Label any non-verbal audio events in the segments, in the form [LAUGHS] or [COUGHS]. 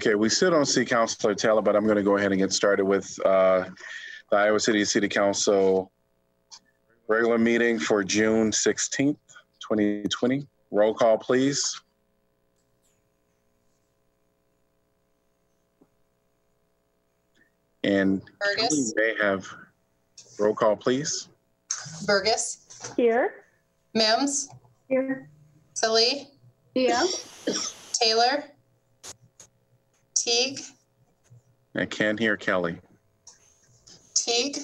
Okay, we still don't see Counselor Taylor, but I'm going to go ahead and get started with uh, the Iowa City City Council regular meeting for June 16th, 2020. Roll call, please. And we may have roll call, please. Bergus, Here. Mims, Here. Salih, Yeah. Taylor, Teague, I can't hear Kellie. Teague,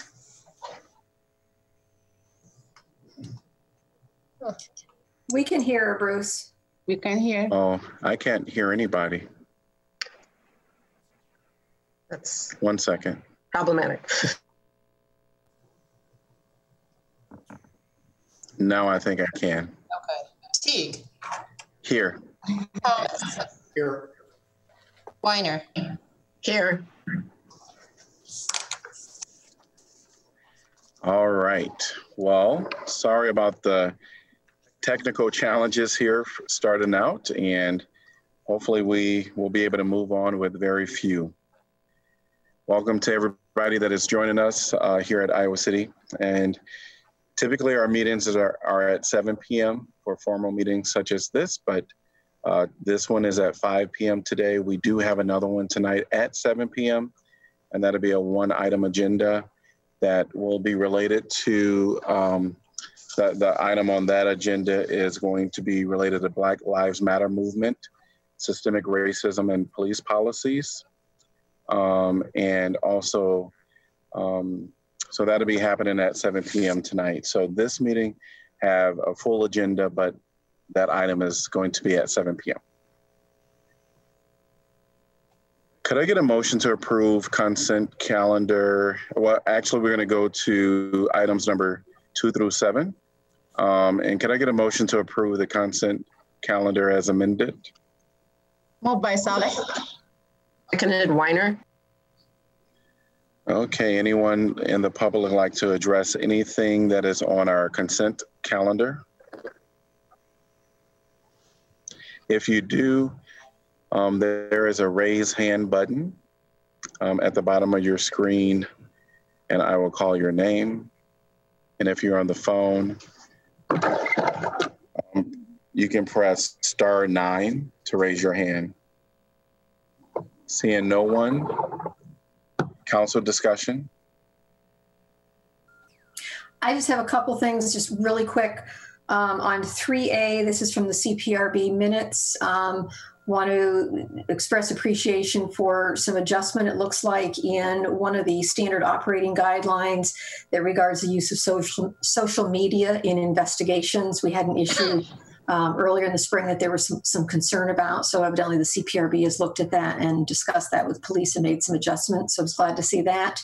We can hear her, Bruce. We can hear. Oh, I can't hear anybody. That's One second. problematic. [LAUGHS] Now I think I can. okay, Teague, Here. Oh, Thomas, Here, Weiner, Here, All right. Well, sorry about the technical challenges here f- starting out, and hopefully we will be able to move on with very few. Welcome to everybody that is joining us uh, here at Iowa City. And typically our meetings are, are at 7 p.m. for formal meetings such as this, but uh, this one is at 5 p.m. today. We do have another one tonight at 7 p.m., and that'll be a one item agenda that will be related to um, the, the item on that agenda is going to be related to Black Lives Matter movement, systemic racism and police policies. Um, and also, um, so that'll be happening at 7 p.m. tonight. So this meeting have a full agenda, but that item is going to be at 7 p.m. Could I get a motion to approve consent calendar? Well, actually, we're going to go to items number two through seven. Um, and can I get a motion to approve the consent calendar as amended? Moved by Salih. seconded Weiner. Okay, anyone in the public like to address anything that is on our consent calendar? If you do, um, there is a raise hand button um, at the bottom of your screen, and I will call your name. And if you're on the phone, um, you can press star nine to raise your hand. Seeing no one, council discussion. I just have a couple things, just really quick. Um, on 3A, this is from the CPRB minutes. Um, want to express appreciation for some adjustment, it looks like, in one of the standard operating guidelines that regards the use of social, social media in investigations. We had an issue um, earlier in the spring that there was some, some concern about. So evidently the CPRB has looked at that and discussed that with police and made some adjustments. So I was glad to see that.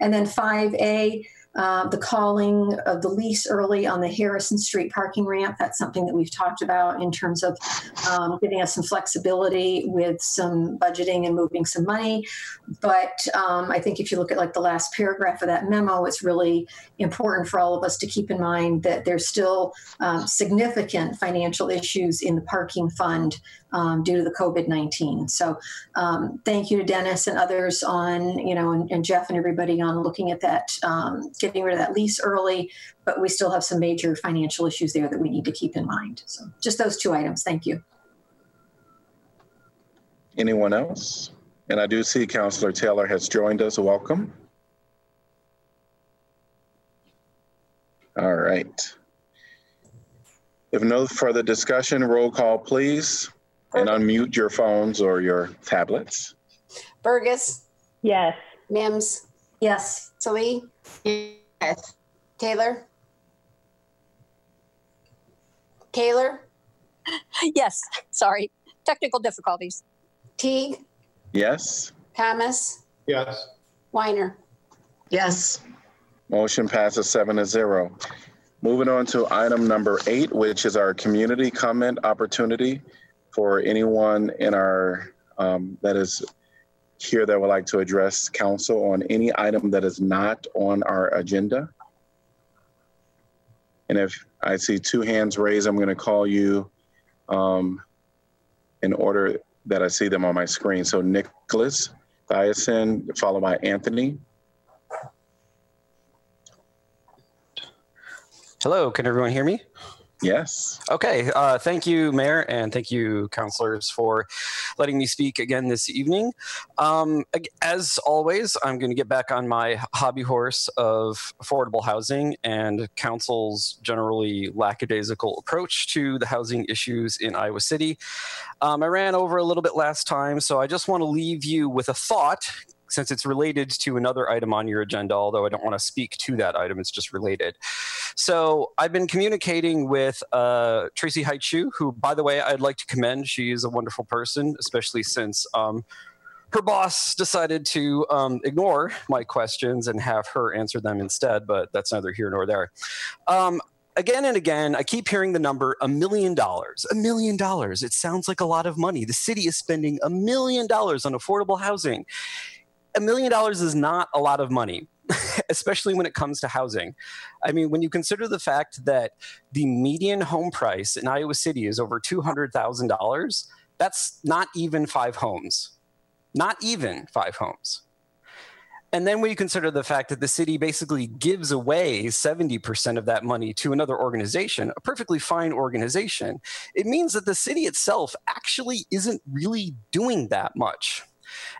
And then 5A, uh, the calling of the lease early on the Harrison Street parking ramp. That's something that we've talked about in terms of um, giving us some flexibility with some budgeting and moving some money. But um, I think if you look at like the last paragraph of that memo, it's really important for all of us to keep in mind that there's still um, significant financial issues in the parking fund um, due to the COVID 19. So um, thank you to Dennis and others on, you know, and, and Jeff and everybody on looking at that, um, getting rid of that lease early. But we still have some major financial issues there that we need to keep in mind. So just those two items. Thank you. Anyone else? And I do see Counselor Taylor has joined us. Welcome. All right. If no further discussion, roll call, please. And unmute your phones or your tablets. Bergus, Yes. Mims, Yes. Salih, Yes. Taylor. Taylor, Yes, sorry. Technical difficulties. Teague, Yes? Thomas, yes, Weiner. Yes, Motion passes seven to zero. Moving on to item number eight, which is our community comment opportunity for anyone in our, um, that is here that would like to address council on any item that is not on our agenda. And if I see two hands raised, I'm going to call you um, in order that I see them on my screen. So Nicholas Thiason, followed by Anthony. Hello, can everyone hear me? Yes. Okay, uh, thank you, Mayor, and thank you, councilors, for letting me speak again this evening. Um, as always, I'm going to get back on my hobby horse of affordable housing and council's generally lackadaisical approach to the housing issues in Iowa City. Um, I ran over a little bit last time, so I just want to leave you with a thought. Since it's related to another item on your agenda, although I don't want to speak to that item, it's just related. So I've been communicating with uh, Tracy Hightshoe, who, by the way, I'd like to commend. She is a wonderful person, especially since um, her boss decided to um, ignore my questions and have her answer them instead. But that's neither here nor there. Um, again and again, I keep hearing the number a million dollars. A million dollars. It sounds like a lot of money. The city is spending a million dollars on affordable housing. A million dollars is not a lot of money, [LAUGHS] especially when it comes to housing. I mean, when you consider the fact that the median home price in Iowa City is over $200,000, that's not even five homes. Not even five homes. And then when you consider the fact that the city basically gives away 70% of that money to another organization, a perfectly fine organization, it means that the city itself actually isn't really doing that much.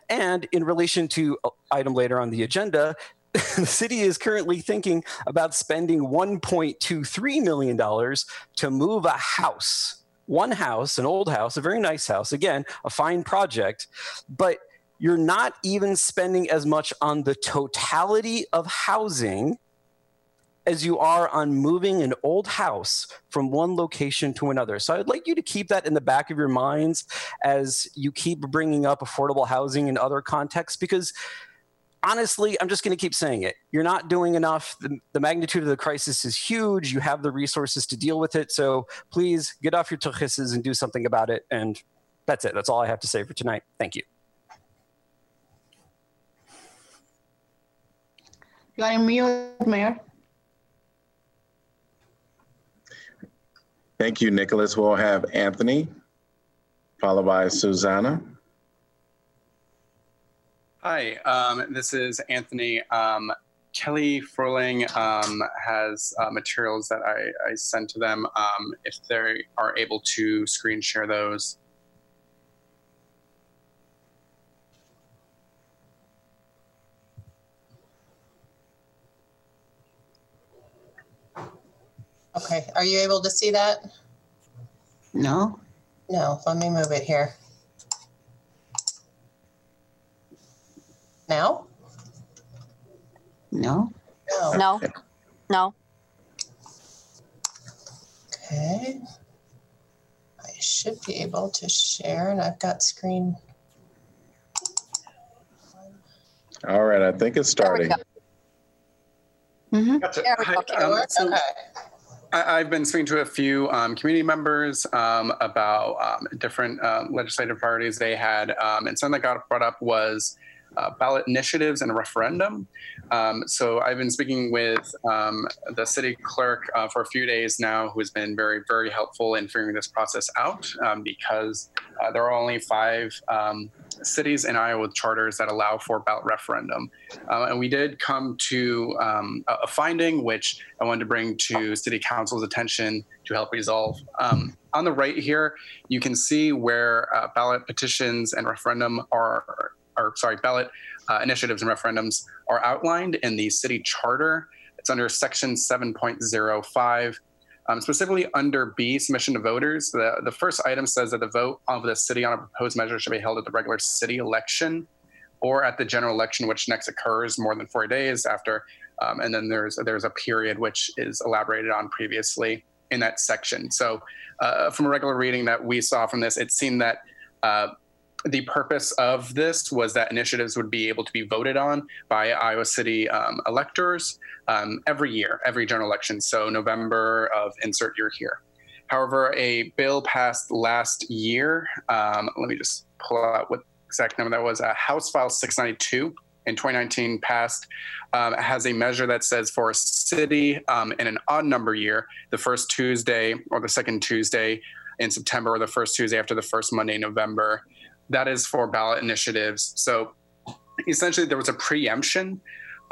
And in relation to uh, item later on the agenda, [LAUGHS] the city is currently thinking about spending $1.23 million to move a house. One house, an old house, a very nice house, again, a fine project, but you're not even spending as much on the totality of housing as you are on moving an old house from one location to another. So I'd like you to keep that in the back of your minds as you keep bringing up affordable housing in other contexts because honestly, I'm just going to keep saying it. You're not doing enough. The, the, magnitude of the crisis is huge. You have the resources to deal with it. So please get off your tuchises and do something about it. And that's it. That's all I have to say for tonight. Thank you. You are mute, Mayor. Thank you, Nicholas. We'll have Anthony, followed by Susanna. Hi, um, this is Anthony. Um, Kellie Fruehling um, has uh, materials that I, I, sent to them. Um, if they are able to screen share those. Okay, are you able to see that? No. No, let me move it here. Now? No. No. No, no. Okay. I should be able to share and I've got screen. All right, I think it's There we starting. go. Mm-hmm. There we Hi, go. um, so Okay. I, I've been speaking to a few um, community members um, about um, different um, legislative priorities they had, um, and something that got brought up was uh, ballot initiatives and a referendum. Um, so I've been speaking with um, the city clerk uh, for a few days now, who has been very, very helpful in figuring this process out um, because uh, there are only five um, cities in Iowa with charters that allow for ballot referendum. Uh, and we did come to um, a finding which I wanted to bring to City Council's attention to help resolve. Um, on the right here, you can see where uh, ballot petitions and referendum are, or sorry, ballot uh, initiatives and referendums are outlined in the city charter. It's under section 7.05. Um, specifically under B, submission to voters, the, the first item says that the vote of the city on a proposed measure should be held at the regular city election or at the general election, which next occurs more than four days after. Um, and then there's there's a period which is elaborated on previously in that section. So uh, from a regular reading that we saw from this, it seemed that uh, the purpose of this was that initiatives would be able to be voted on by Iowa City um, electors um, every year, every general election. So November of insert year here. However, a bill passed last year. Um, let me just pull out what exact number that was. Uh, House File 692 in 2019 passed um, has a measure that says for a city um, in an odd number year, the first Tuesday or the second Tuesday in September or the first Tuesday after the first Monday in November, that is for ballot initiatives. So essentially, there was a preemption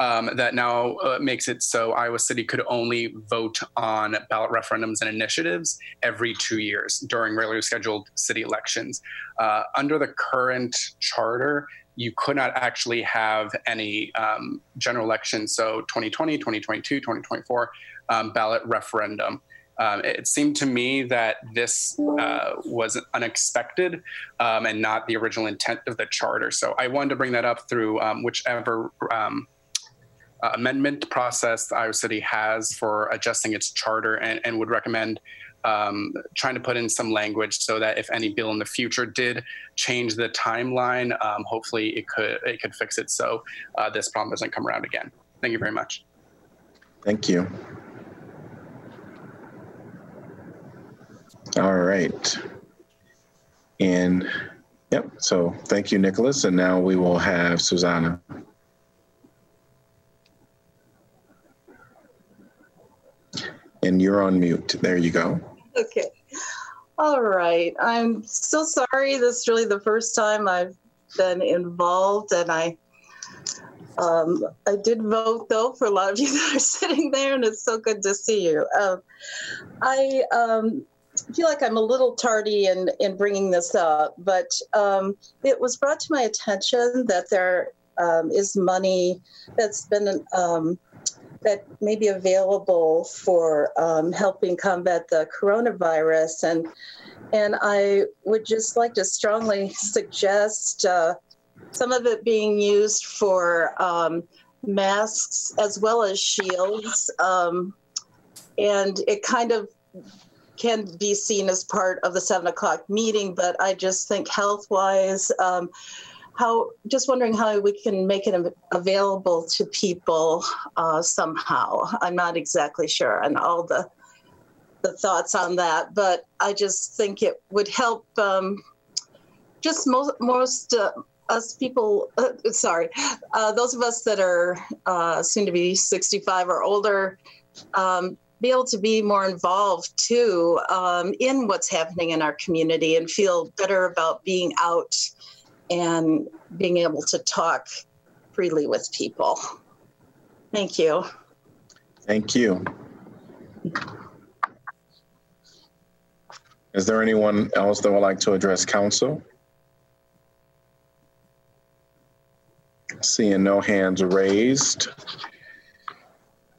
um, that now uh, makes it so Iowa City could only vote on ballot referendums and initiatives every two years during regularly scheduled city elections. Uh, under the current charter, you could not actually have any um, general elections, so 2020, 2022, 2024 um, ballot referendum. Um, it seemed to me that this uh, was unexpected um, and not the original intent of the charter. So I wanted to bring that up through um, whichever uh, amendment process Iowa City has for adjusting its charter and, and would recommend um, trying to put in some language so that if any bill in the future did change the timeline, um, hopefully it could it could fix it so uh, this problem doesn't come around again. Thank you very much. Thank you. All right. And, yep, so thank you, Nicholas. And now we will have Susanna. And you're on mute. There you go. Okay. All right. I'm so sorry. This is really the first time I've been involved, and I um, I did vote though for a lot of you [LAUGHS] that are sitting there, and it's so good to see you. Um, I um, feel like I'm a little tardy in in bringing this up, but um, it was brought to my attention that there um, is money that's been um, that may be available for um, helping combat the coronavirus. And, and I would just like to strongly suggest uh, some of it being used for um, masks as well as shields. Um, and it kind of can be seen as part of the seven o'clock meeting, but I just think health wise, um, how just wondering how we can make it available to people uh, somehow. I'm not exactly sure on all the the thoughts on that, but I just think it would help. Um, just most most uh, us people, uh, sorry, uh, those of us that are uh, soon to be 65 or older. Um, be able to be more involved too um, in what's happening in our community and feel better about being out and being able to talk freely with people. Thank you. Thank you. Is there anyone else that would like to address council? Seeing no hands raised.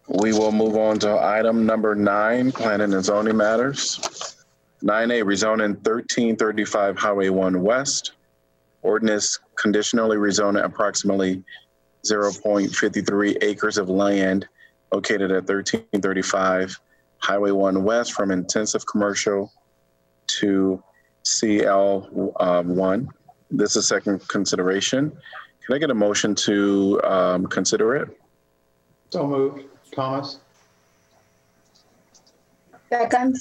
We will move on to item number nine, planning and zoning matters. Nine A, rezoning thirteen thirty-five Highway One West. Ordinance conditionally rezoning approximately zero point fifty-three acres of land located at thirteen thirty-five Highway One West from intensive commercial to CL um, one. This is second consideration. Can I get a motion to um, consider it? So moved. Thomas? Second.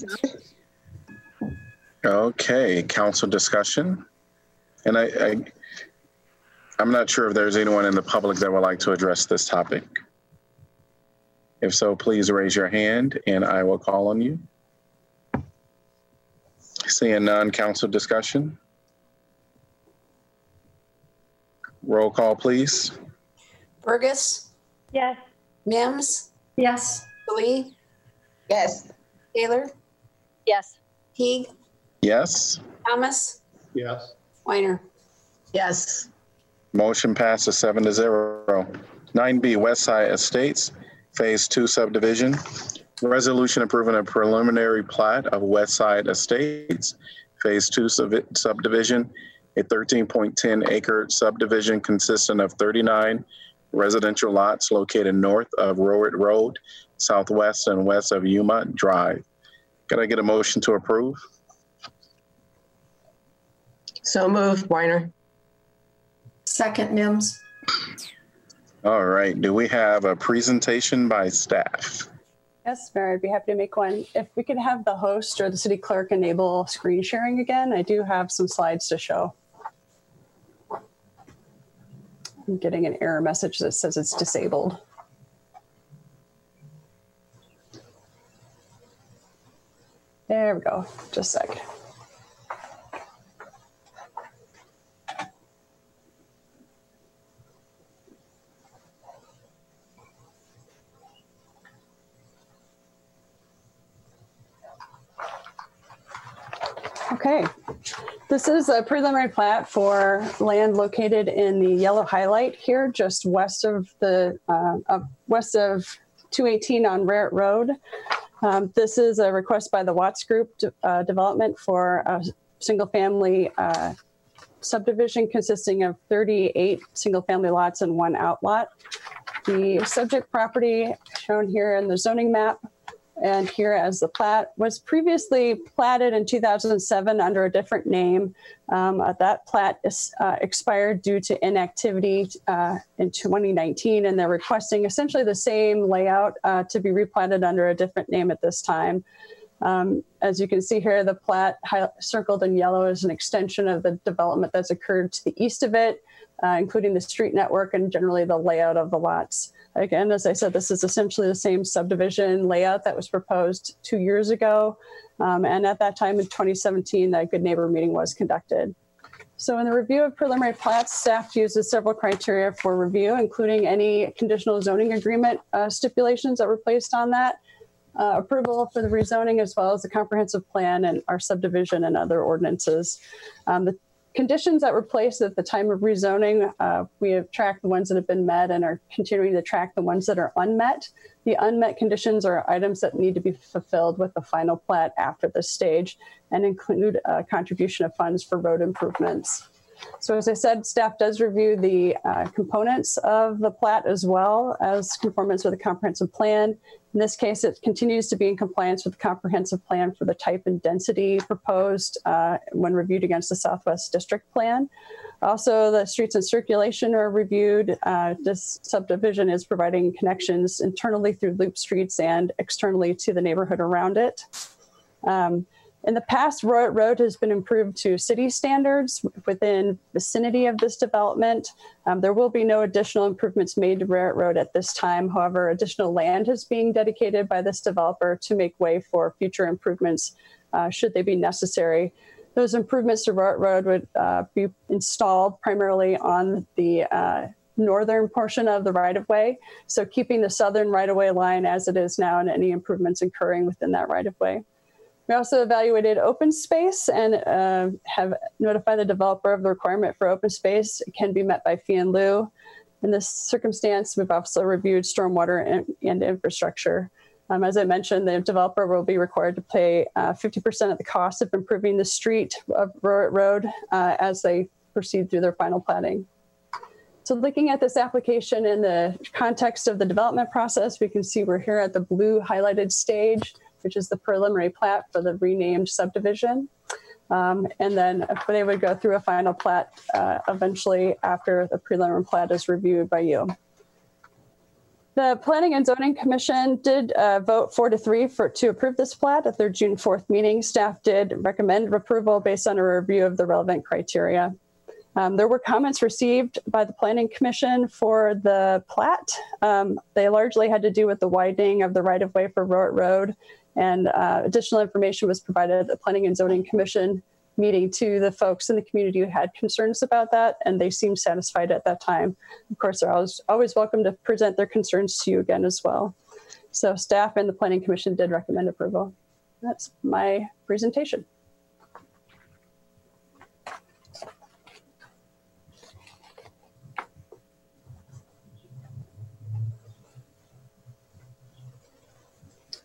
Okay, council discussion. And I, I, I'm not sure if there's anyone in the public that would like to address this topic. If so, please raise your hand and I will call on you. Seeing none, council discussion. Roll call, please. Bergus, Yes. Mims, Yes. Lee, Yes. Taylor, Yes. Teague, Yes, Thomas, Yes. Weiner. Yes. motion passes seven to zero. Nine B, West Side Estates, Phase Two subdivision. Resolution approving a preliminary plat of West Side Estates, Phase Two sub- subdivision, a thirteen point ten acre subdivision consisting of thirty-nine residential lots located north of Rohret Road, southwest and west of Yuma Drive. Can I get a motion to approve? So moved, Weiner. Second, Mims. All right, do we have a presentation by staff? Yes, Mayor, I'd be happy to make one. If we could have the host or the city clerk enable screen sharing again, I do have some slides to show. I'm getting an error message that says it's disabled. There we go. Just a sec. Okay. This is a preliminary plat for land located in the yellow highlight here, just west of the uh, of west of 218 on Rohret Road. Um, this is a request by the Watts Group uh, Development for a single-family uh, subdivision consisting of 38 single-family lots and one outlot. The subject property shown here in the zoning map and here as the plat was previously platted in 2007 under a different name. Um, uh, that plat is, uh, expired due to inactivity uh, in 2019, and they're requesting essentially the same layout uh, to be replatted under a different name at this time. Um, as you can see here, the plat hi- circled in yellow is an extension of the development that's occurred to the east of it, uh, including the street network and generally the layout of the lots. Again, as I said, this is essentially the same subdivision layout that was proposed two years ago. Um, and at that time in 2017, that Good Neighbor meeting was conducted. So in the review of preliminary plats, staff uses several criteria for review, including any conditional zoning agreement uh, stipulations that were placed on that, uh, approval for the rezoning, as well as the comprehensive plan and our subdivision and other ordinances. Um, the conditions that were placed at the time of rezoning, uh, we have tracked the ones that have been met and are continuing to track the ones that are unmet. The unmet conditions are items that need to be fulfilled with the final plat after this stage and include a contribution of funds for road improvements. So as I said, staff does review the uh, components of the plat as well as conformance with the comprehensive plan. In this case, it continues to be in compliance with the comprehensive plan for the type and density proposed uh, when reviewed against the Southwest District Plan. Also, the streets and circulation are reviewed. Uh, this subdivision is providing connections internally through loop streets and externally to the neighborhood around it. Um, in the past, Rohret Road has been improved to city standards within vicinity of this development. Um, there will be no additional improvements made to Rohret Road at this time. However, additional land is being dedicated by this developer to make way for future improvements uh, should they be necessary. Those improvements to Rohret Road would uh, be installed primarily on the uh, northern portion of the right of way. So keeping the southern right of way line as it is now and any improvements occurring within that right of way. We also evaluated open space and uh, have notified the developer of the requirement for open space it can be met by fee and lieu. In this circumstance, we've also reviewed stormwater and, and infrastructure. Um, as I mentioned, the developer will be required to pay uh, 50% of the cost of improving the street of Rohret Road uh, as they proceed through their final planning. So looking at this application in the context of the development process, we can see we're here at the blue highlighted stage which is the preliminary plat for the renamed subdivision. Um, and then they would go through a final plat uh, eventually after the preliminary plat is reviewed by you. The Planning and Zoning Commission did uh, vote four to three for to approve this plat at their June 4th meeting. Staff did recommend approval based on a review of the relevant criteria. Um, there were comments received by the Planning Commission for the plat. Um, they largely had to do with the widening of the right of way for Rohret Road and uh, additional information was provided at the Planning and Zoning Commission meeting to the folks in the community who had concerns about that, and they seemed satisfied at that time. Of course, they're always, always welcome to present their concerns to you again as well. So staff and the Planning Commission did recommend approval. That's my presentation.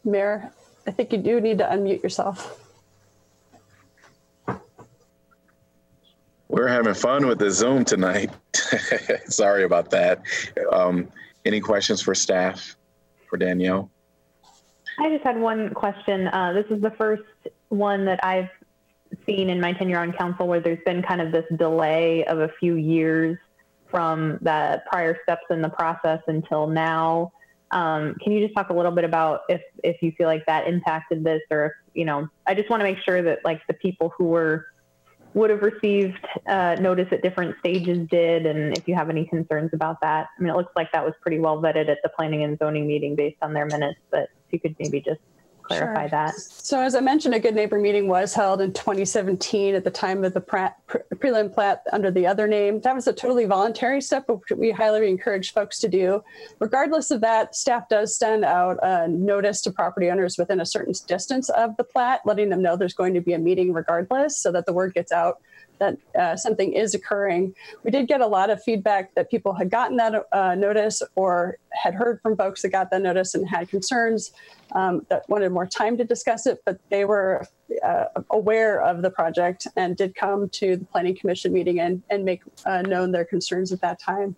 Mayor, I think you do need to unmute yourself. We're having fun with the Zoom tonight. [LAUGHS] Sorry about that. Um, any questions for staff, for Danielle? I just had one question. Uh, this is the first one that I've seen in my tenure on council where there's been kind of this delay of a few years from the prior steps in the process until now. Um, can you just talk a little bit about if if you feel like that impacted this, or if you know, I just want to make sure that like the people who were would have received uh, notice at different stages did, and if you have any concerns about that. I mean, it looks like that was pretty well vetted at the planning and zoning meeting based on their minutes, but if you could maybe just clarify Sure. that. So as I mentioned, a good neighbor meeting was held in 2017 at the time of the pre- prelim plat under the other name. That was a totally voluntary step, which we highly encourage folks to do. Regardless of that, staff does send out a notice to property owners within a certain distance of the plat, letting them know there's going to be a meeting regardless, so that the word gets out that uh, something is occurring. We did get a lot of feedback that people had gotten that uh, notice or had heard from folks that got that notice and had concerns um, that wanted more time to discuss it, but they were uh, aware of the project and did come to the Planning Commission meeting and, and make uh, known their concerns at that time.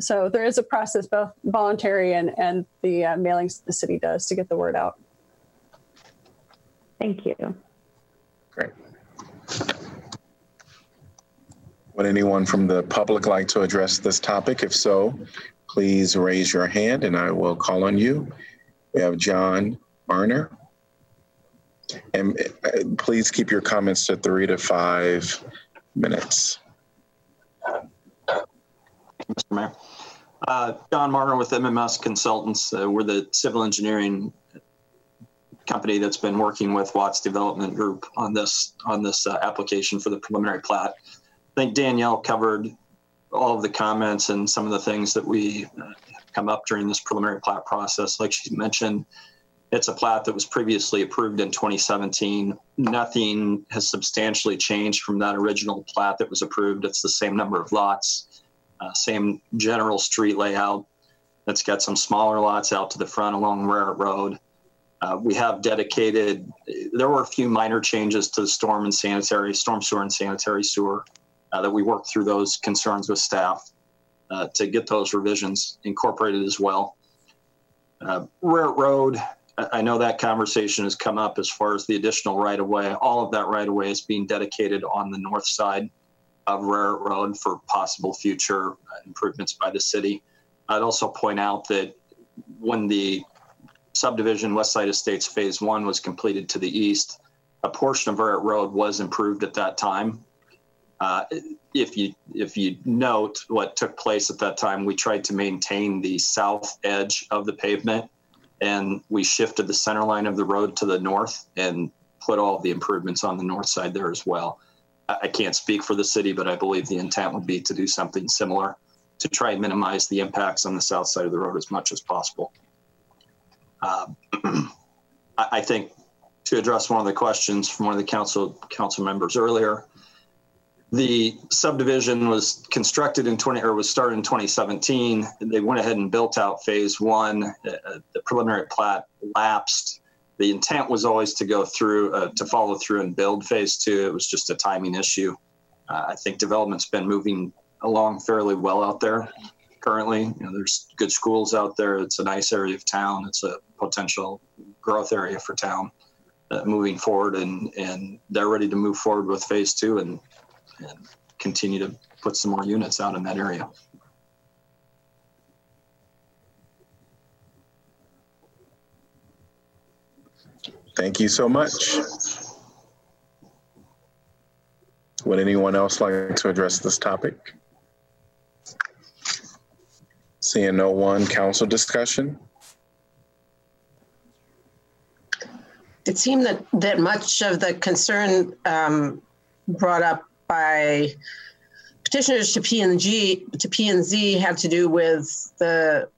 So there is a process, both voluntary and, and the uh, mailings the city does to get the word out. Thank you. Great. Would anyone from the public like to address this topic? If so, please raise your hand and I will call on you. We have John Marner. And uh, please keep your comments to three to five minutes. Mr. Mayor. Uh, John Martin with MMS Consultants. Uh, we're the civil engineering company that's been working with Watts Development Group on this on this uh, application for the preliminary plat. I think Danielle covered all of the comments and some of the things that we uh, come up during this preliminary plat process. Like she mentioned, it's a plat that was previously approved in 2017. Nothing has substantially changed from that original plat that was approved. It's the same number of lots, uh, same general street layout. It's got some smaller lots out to the front along Rohret Road. Uh, we have dedicated, there were a few minor changes to the storm and sanitary, storm sewer and sanitary sewer uh, that we work through those concerns with staff uh, to get those revisions incorporated as well. Uh, Rohret Road, I know that conversation has come up as far as the additional right of way. All of that right of way is being dedicated on the north side of Rohret Road for possible future improvements by the city. I'd also point out that when the subdivision West Side Estates Phase One was completed to the east, a portion of Rohret Road was improved at that time. Uh, if you if you note what took place at that time, we tried to maintain the south edge of the pavement, and we shifted the center line of the road to the north and put all the improvements on the north side there as well. I can't speak for the city, but I believe the intent would be to do something similar to try and minimize the impacts on the south side of the road as much as possible. Uh, [CLEARS THROAT] I think to address one of the questions from one of the council council members earlier, the subdivision was constructed in 20 or was started in 2017. They went ahead and built out phase one. Uh, the preliminary plat lapsed. The intent was always to go through uh, to follow through and build phase two. It was just a timing issue. Uh, I think development's been moving along fairly well out there currently. You know, there's good schools out there. It's a nice area of town. It's a potential growth area for town uh, moving forward, and and they're ready to move forward with phase two and and continue to put some more units out in that area. Thank you so much. Would anyone else like to address this topic? Seeing no one, council discussion? It seemed that, that much of the concern um, brought up by petitioners to P and G, to P and Z had to do with the,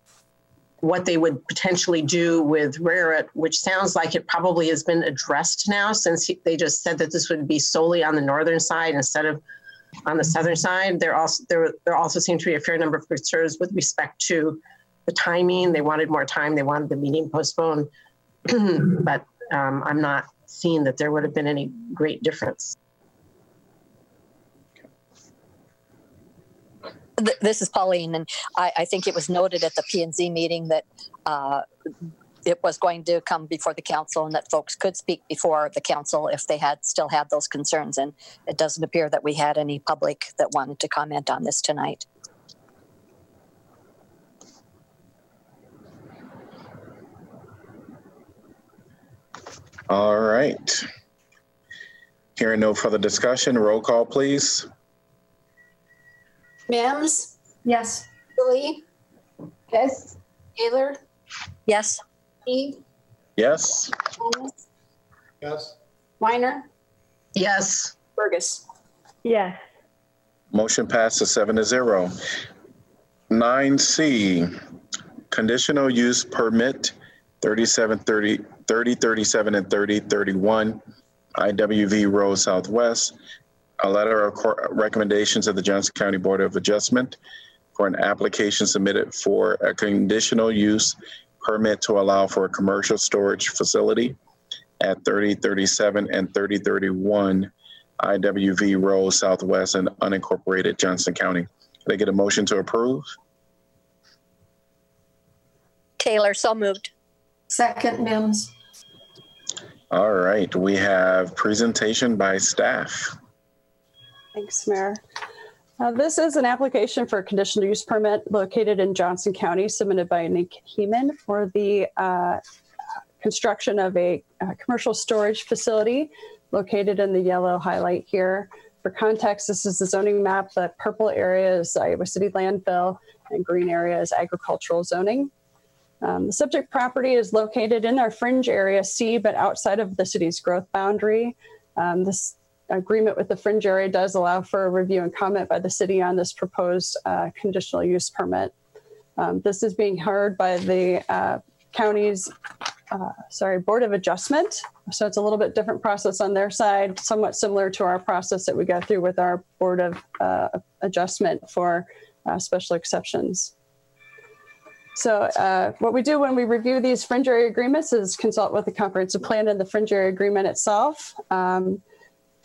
what they would potentially do with Rohret, which sounds like it probably has been addressed now since he- they just said that this would be solely on the northern side instead of on the southern side. There also, there, there also seemed to be a fair number of concerns with respect to the timing. They wanted more time. They wanted the meeting postponed. [CLEARS THROAT] But um, I'm not seeing that there would have been any great difference. Th- This is Pauline, and I, I think it was noted at the P and Z meeting that uh, it was going to come before the council and that folks could speak before the council if they had, still had those concerns. And it doesn't appear that we had any public that wanted to comment on this tonight. All right. Hearing no further discussion, roll call, please. Mims, Yes. Lee, Yes. Taylor, Yes, Eve, Yes, Thomas, Yes. Weiner, Yes, Bergus. Yes. motion passes seven to zero. Nine C, conditional use permit 3730, 3037 and 3031, IWV Road Southwest. A letter of cor- recommendations of the Johnson County Board of Adjustment for an application submitted for a conditional use permit to allow for a commercial storage facility at 3037 and 3031 IWV Road Southwest in unincorporated Johnson County. Can I get a motion to approve? Taylor, so moved. Second, Mims. All right, we have presentation by staff. Thanks, Mayor. Uh, This is an application for a conditional use permit located in Johnson County submitted by Nick Heeman for the uh, construction of a uh, commercial storage facility located in the yellow highlight here. For context, this is the zoning map. The purple area is Iowa City landfill and green area is agricultural zoning. Um, The subject property is located in our fringe area C, but outside of the city's growth boundary. Um, This agreement with the fringe area does allow for a review and comment by the city on this proposed uh, conditional use permit. Um, This is being heard by the uh, county's, uh, sorry, Board of Adjustment. So it's a little bit different process on their side, somewhat similar to our process that we go through with our Board of uh, Adjustment for uh, special exceptions. So uh, what we do when we review these fringe area agreements is consult with the comprehensive plan and the fringe area agreement itself. Um,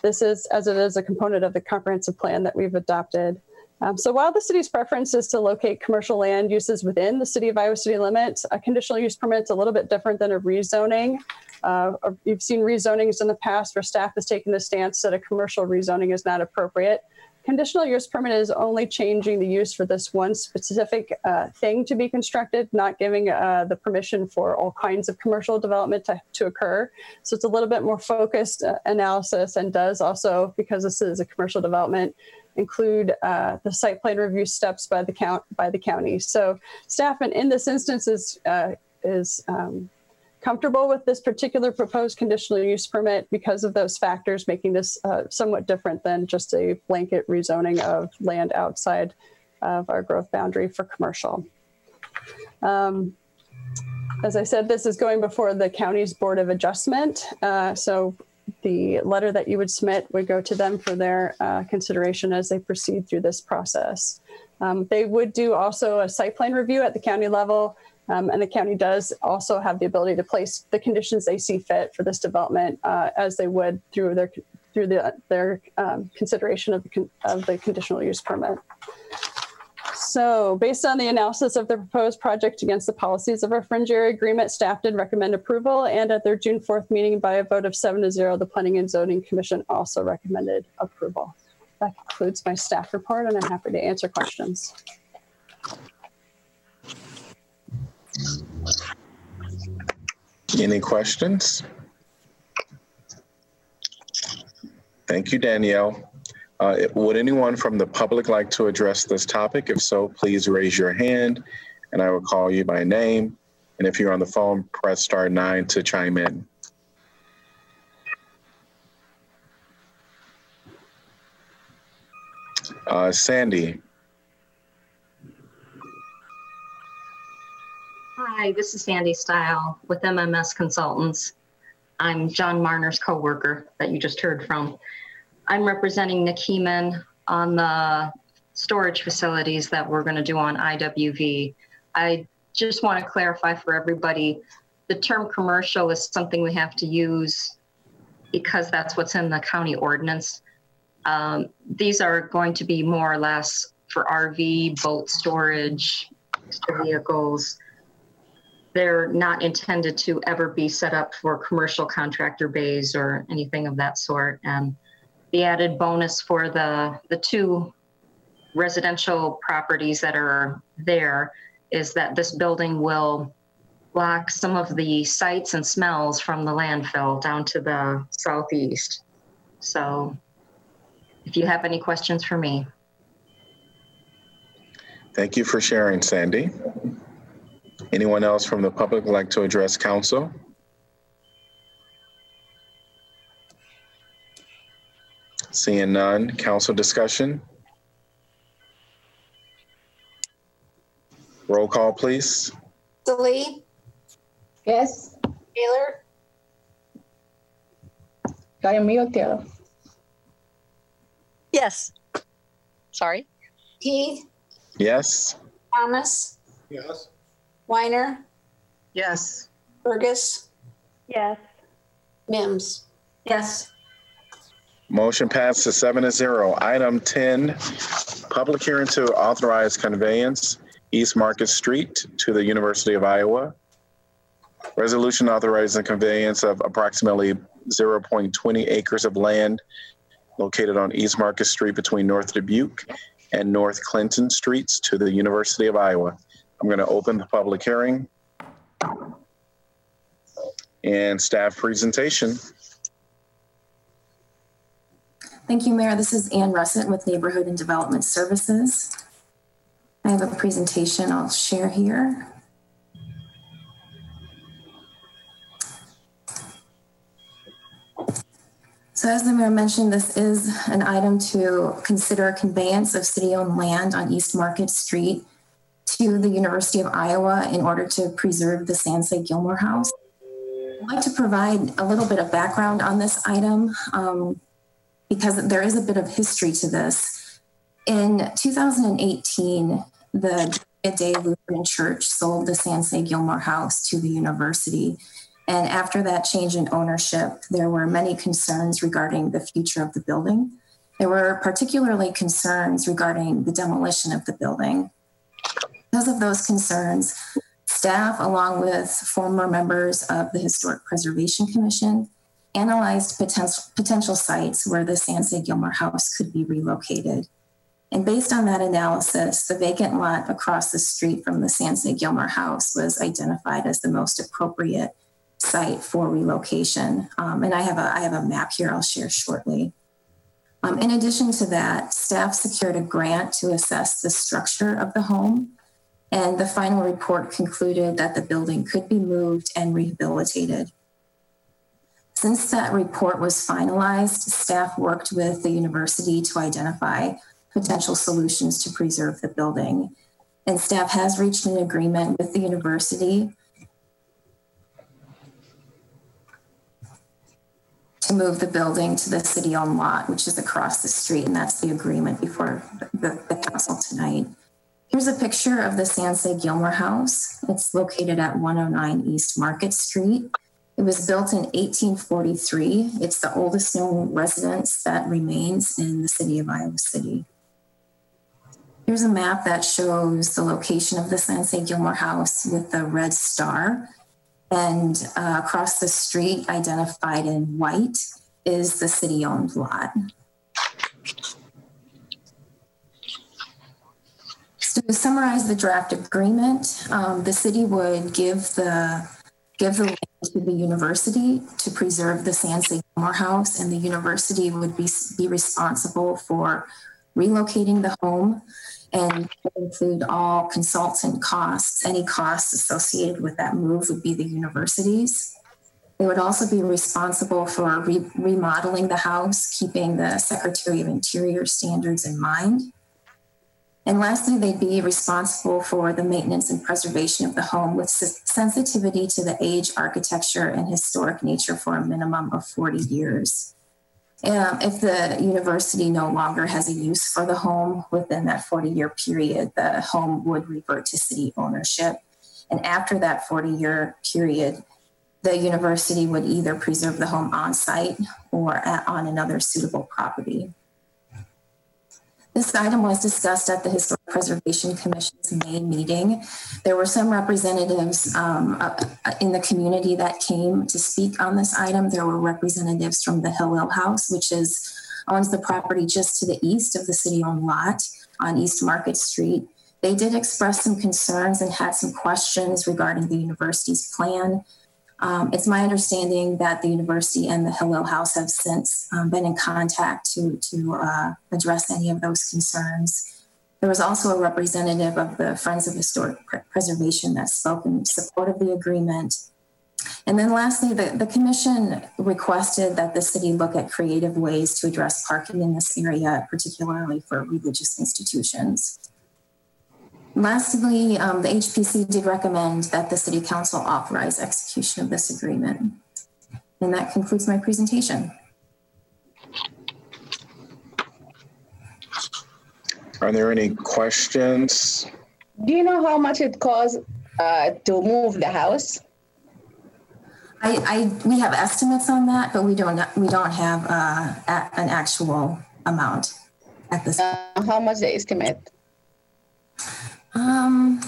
this is, as it is, a component of the comprehensive plan that we've adopted. Um, so while the city's preference is to locate commercial land uses within the city of Iowa city limits, a conditional use permit is a little bit different than a rezoning. Uh, you've seen rezonings in the past where staff has taken the stance that a commercial rezoning is not appropriate. Conditional use permit is only changing the use for this one specific uh, thing to be constructed, not giving uh, the permission for all kinds of commercial development to, to occur. So it's a little bit more focused uh, analysis and does also, because this is a commercial development, include uh, the site plan review steps by the count by the county. So staff in, in this instance is uh, is um, comfortable with this particular proposed conditional use permit because of those factors, making this uh, somewhat different than just a blanket rezoning of land outside of our growth boundary for commercial. Um, as I said, this is going before the county's Board of Adjustment. Uh, so the letter that you would submit would go to them for their uh, consideration as they proceed through this process. Um, they would do also a site plan review at the county level. Um, and the county does also have the ability to place the conditions they see fit for this development uh, as they would through their through the, their um, consideration of the, con- of the conditional use permit. So based on the analysis of the proposed project against the policies of our fringe area agreement, staff did recommend approval. And at their June 4th meeting by a vote of seven to zero, the Planning and Zoning Commission also recommended approval. That concludes my staff report and I'm happy to answer questions. Any questions? Thank you, Danielle. Uh, Would anyone from the public like to address this topic? If so, please raise your hand and I will call you by name. And if you're on the phone, press star nine to chime in. Uh, Sandy, Hi, this is Sandy Style with MMS Consultants. I'm John Marner's coworker that you just heard from. I'm representing Nick Heeman on the storage facilities that we're going to do on IWV. I just want to clarify for everybody, the term commercial is something we have to use because that's what's in the county ordinance. Um, These are going to be more or less for RV, boat storage, vehicles they're not intended to ever be set up for commercial contractor bays or anything of that sort. And the added bonus for the, the two residential properties that are there is that this building will block some of the sights and smells from the landfill down to the southeast. So if you have any questions for me. thank you for sharing, Sandy. Anyone else from the public like to address council? Seeing none, council discussion? Roll call, please. Lee, Yes. Taylor, Got your mute, Taylor. Yes. Sorry. Key, Yes. Thomas, Yes. Weiner, Yes. Bergus, Yes. Mims. Yes. Motion passes seven to zero. Item 10, public hearing to authorize conveyance East Market Street to the University of Iowa. Resolution authorizing conveyance of approximately 0.20 acres of land located on East Market Street between North Dubuque and North Clinton Streets to the University of Iowa. I'm going to open the public hearing. And staff presentation. Thank you, Mayor. This is Ann Russett with Neighborhood and Development Services. I have a presentation I'll share here. So as the mayor mentioned, this is an item to consider conveyance of city-owned land on East Market Street to the University of Iowa in order to preserve the Sanxay Gilmore House. I'd like to provide a little bit of background on this item. Um, because there is a bit of history to this. In 2018, the Dei Lutheran Church sold the Sanxay Gilmore House to the university. And after that change in ownership, there were many concerns regarding the future of the building. There were particularly concerns regarding the demolition of the building. Because of those concerns, staff, along with former members of the Historic Preservation Commission, analyzed potential, potential sites where the Sanxay Gilmore House could be relocated. And based on that analysis, the vacant lot across the street from the Sanxay Gilmore House was identified as the most appropriate site for relocation. Um, and I have, a, I have a map here I'll share shortly. Um, in addition to that, staff secured a grant to assess the structure of the home. And the final report concluded that the building could be moved and rehabilitated. Since that report was finalized, staff worked with the university to identify potential solutions to preserve the building. And staff has reached an agreement with the university to move the building to the city on lot, which is across the street. And that's the agreement before the, the council tonight. Here's a picture of the Sanxay Gilmore House. It's located at 109 East Market Street. It was built in 1843. It's the oldest known residence that remains in the city of Iowa City. Here's a map that shows the location of the Sanxay Gilmore House with the red star. And uh, across the street, identified in white, is the city owned lot. So to summarize the draft agreement, um, the city would give the give the land to the university to preserve the San Gilmore House, and the university would be, be responsible for relocating the home and include all consultant costs. Any costs associated with that move would be the university's. They would also be responsible for re- remodeling the house, keeping the Secretary of Interior standards in mind. And lastly, they'd be responsible for the maintenance and preservation of the home with sensitivity to the age, architecture, and historic nature for a minimum of 40 years. Um, if the university no longer has a use for the home within that 40 year period, the home would revert to city ownership. And after that 40 year period, the university would either preserve the home on site or at, on another suitable property. This item was discussed at the Historic Preservation Commission's May meeting. There were some representatives um, uh, in the community that came to speak on this item. There were representatives from the Hillel House, which is owns the property just to the east of the city-owned lot on East Market Street. They did express some concerns and had some questions regarding the university's plan. Um, it's my understanding that the university and the Hillel House have since um, been in contact to, to uh, address any of those concerns. There was also a representative of the Friends of Historic Preservation that spoke in support of the agreement. And then lastly, the, the commission requested that the city look at creative ways to address parking in this area, particularly for religious institutions. Lastly, um, the HPC did recommend that the City Council authorize execution of this agreement. And that concludes my presentation. Are there any questions? Do you know how much it costs uh, to move the house? I, I, we have estimates on that, but we don't, we don't have uh, a- an actual amount at this. Uh, how much the estimate? Um,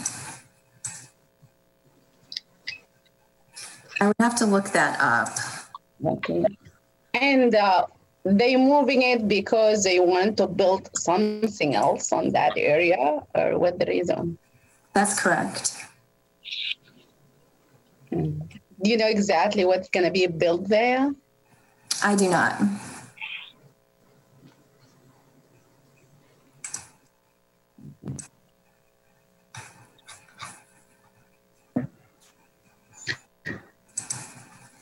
I would have to look that up. Okay. And uh, they moving it because they want to build something else on that area, or what the reason? That's correct. Do you know exactly what's going to be built there? I do not.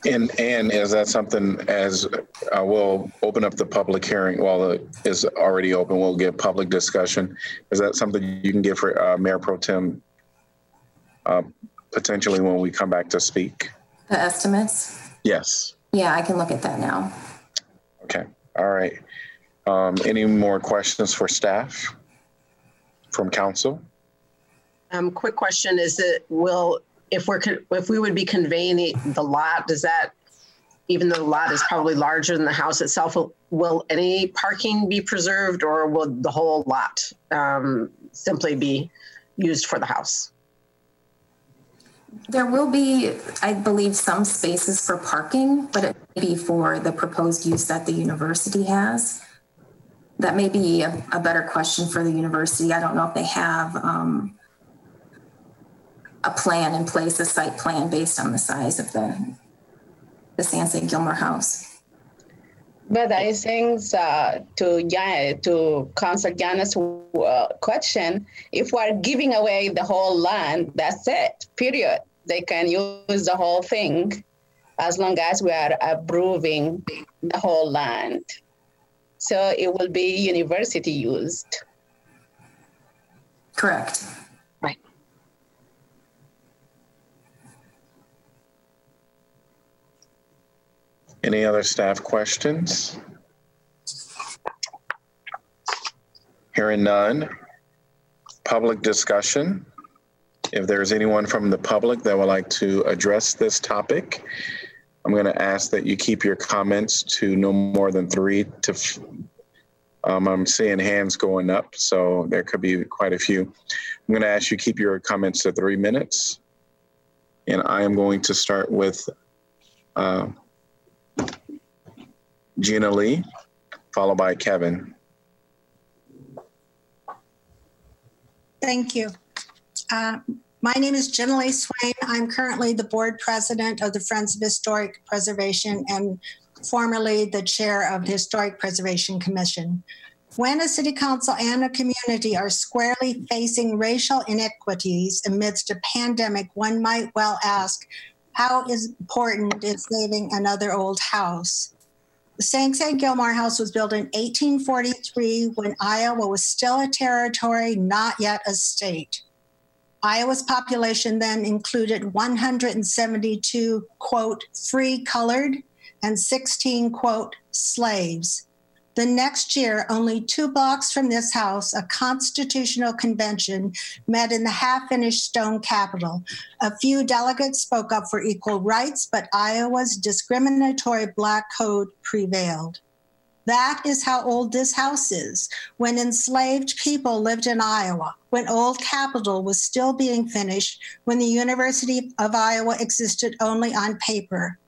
And, and is that something as, uh, we'll open up the public hearing, while it is already open, we'll get public discussion. Is that something you can give for uh, Mayor Pro Tem uh, potentially when we come back to speak? The estimates? Yes. Yeah, I can look at that now. Okay, all right. Um, Any more questions for staff from council? Um, quick question, is it, will, if we're, if we would be conveying the, the lot, does that, even though the lot is probably larger than the house itself, will, will any parking be preserved or will the whole lot um, simply be used for the house? There will be, I believe, some spaces for parking, but it may be for the proposed use that the university has. That may be a, a better question for the university. I don't know if they have um, a plan in place, a site plan based on the size of the, the Sanxay Gilmore House. But I think uh, to yeah, to Council Jana's uh, question, if we're giving away the whole land, that's it. Period. They can use the whole thing, as long as we are approving the whole land. So it will be university used. Correct. Any other staff questions? Hearing none. Public discussion. If there's anyone from the public that would like to address this topic, I'm going to ask that you keep your comments to no more than three to, f- um, I'm seeing hands going up, so there could be quite a few. I'm going to ask you keep your comments to three minutes. And I am going to start with uh, Ginalie, followed by Kevin. Thank you. Uh, My name is Ginalie Swaim. I'm currently the board president of the Friends of Historic Preservation and formerly the chair of the Historic Preservation Commission. When a city council and a community are squarely facing racial inequities amidst a pandemic, one might well ask, how important is saving another old house? The Sang Sang Gilmore House was built in 1843 when Iowa was still a territory, not yet a state. Iowa's population then included 172, quote, free colored and 16, quote, slaves. The next year, only two blocks from this house, a constitutional convention met in the half finished stone capitol. A few delegates spoke up for equal rights, but Iowa's discriminatory black code prevailed. That is how old this house is. When enslaved people lived in Iowa, when Old Capitol was still being finished, when the University of Iowa existed only on paper.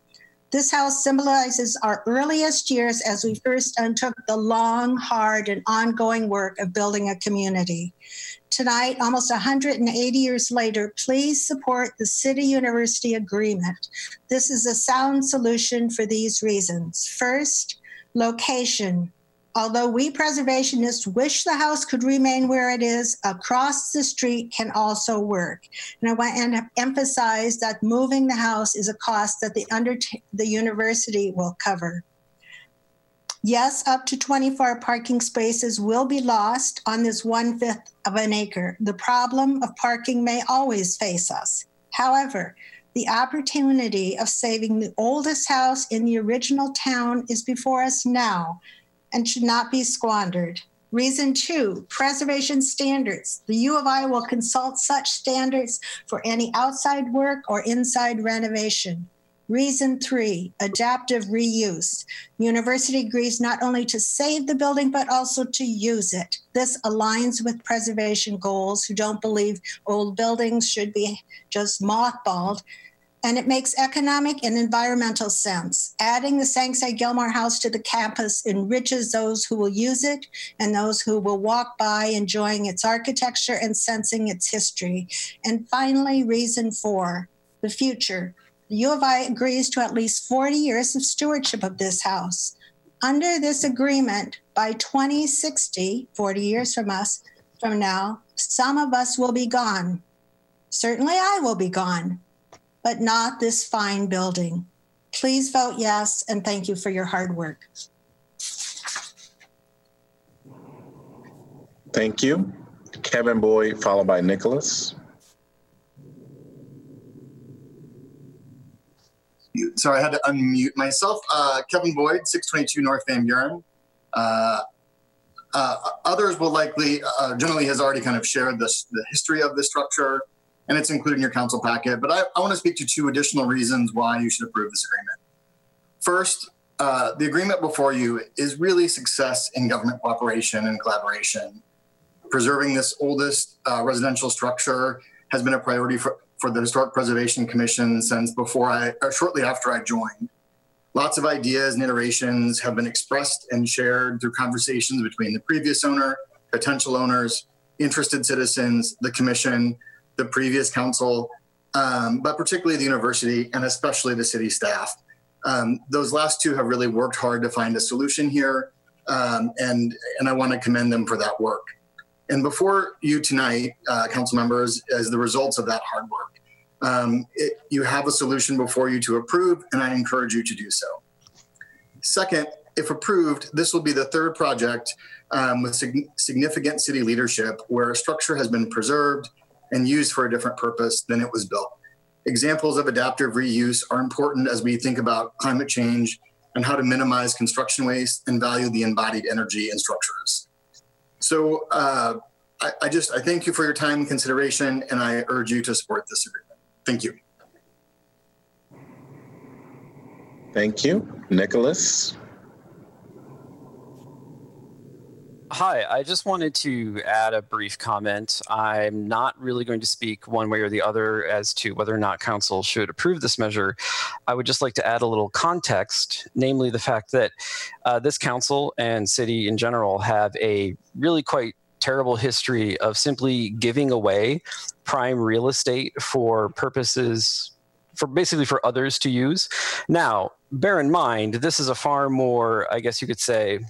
This house symbolizes our earliest years as we first undertook the long, hard, and ongoing work of building a community. Tonight, almost 180 years later, please support the City University Agreement. This is a sound solution for these reasons. First, location. Although we preservationists wish the house could remain where it is, across the street can also work. And I want to emphasize that moving the house is a cost that the under the university will cover. Yes, up to 24 parking spaces will be lost on this one fifth of an acre. The problem of parking may always face us. However, the opportunity of saving the oldest house in the original town is before us now and should not be squandered. Reason two, preservation standards. The U of I will consult such standards for any outside work or inside renovation. Reason three, adaptive reuse. University agrees not only to save the building, but also to use it. This aligns with preservation goals who don't believe old buildings should be just mothballed and it makes economic and environmental sense. Adding the Sanxay Gilmore House to the campus enriches those who will use it and those who will walk by enjoying its architecture and sensing its history. And finally, reason four, the future. The U of I agrees to at least 40 years of stewardship of this house. Under this agreement, by 2060, 40 years from us, from now, some of us will be gone. Certainly I will be gone but not this fine building. Please vote yes, and thank you for your hard work. Thank you. Kevin Boyd, followed by Nicholas. Sorry, I had to unmute myself. Uh, Kevin Boyd, 622 North Van Buren. Uh, uh, others will likely, uh, generally has already kind of shared this, the history of the structure, and it's included in your council packet. But I, I want to speak to two additional reasons why you should approve this agreement. First, uh, the agreement before you is really success in government cooperation and collaboration. Preserving this oldest uh, residential structure has been a priority for, for the Historic Preservation Commission since before I, or shortly after I joined. Lots of ideas and iterations have been expressed and shared through conversations between the previous owner, potential owners, interested citizens, the commission, the previous council, um, but particularly the university and especially the city staff. Um, those last two have really worked hard to find a solution here, um, and and I want to commend them for that work. And before you tonight, uh, council members, as the results of that hard work, um, it, you have a solution before you to approve, and I encourage you to do so. Second, if approved, this will be the third project um, with sig- significant city leadership where a structure has been preserved and used for a different purpose than it was built. Examples of adaptive reuse are important as we think about climate change and how to minimize construction waste and value the embodied energy in structures. So uh, I, I just I thank you for your time and consideration, and I urge you to support this agreement. Thank you. Thank you. Nicholas. Hi, I just wanted to add a brief comment. I'm not really going to speak one way or the other as to whether or not council should approve this measure. I would just like to add a little context, namely the fact that uh, this council and city in general have a really quite terrible history of simply giving away prime real estate for purposes for basically for others to use. Now, bear in mind, this is a far more, I guess you could say,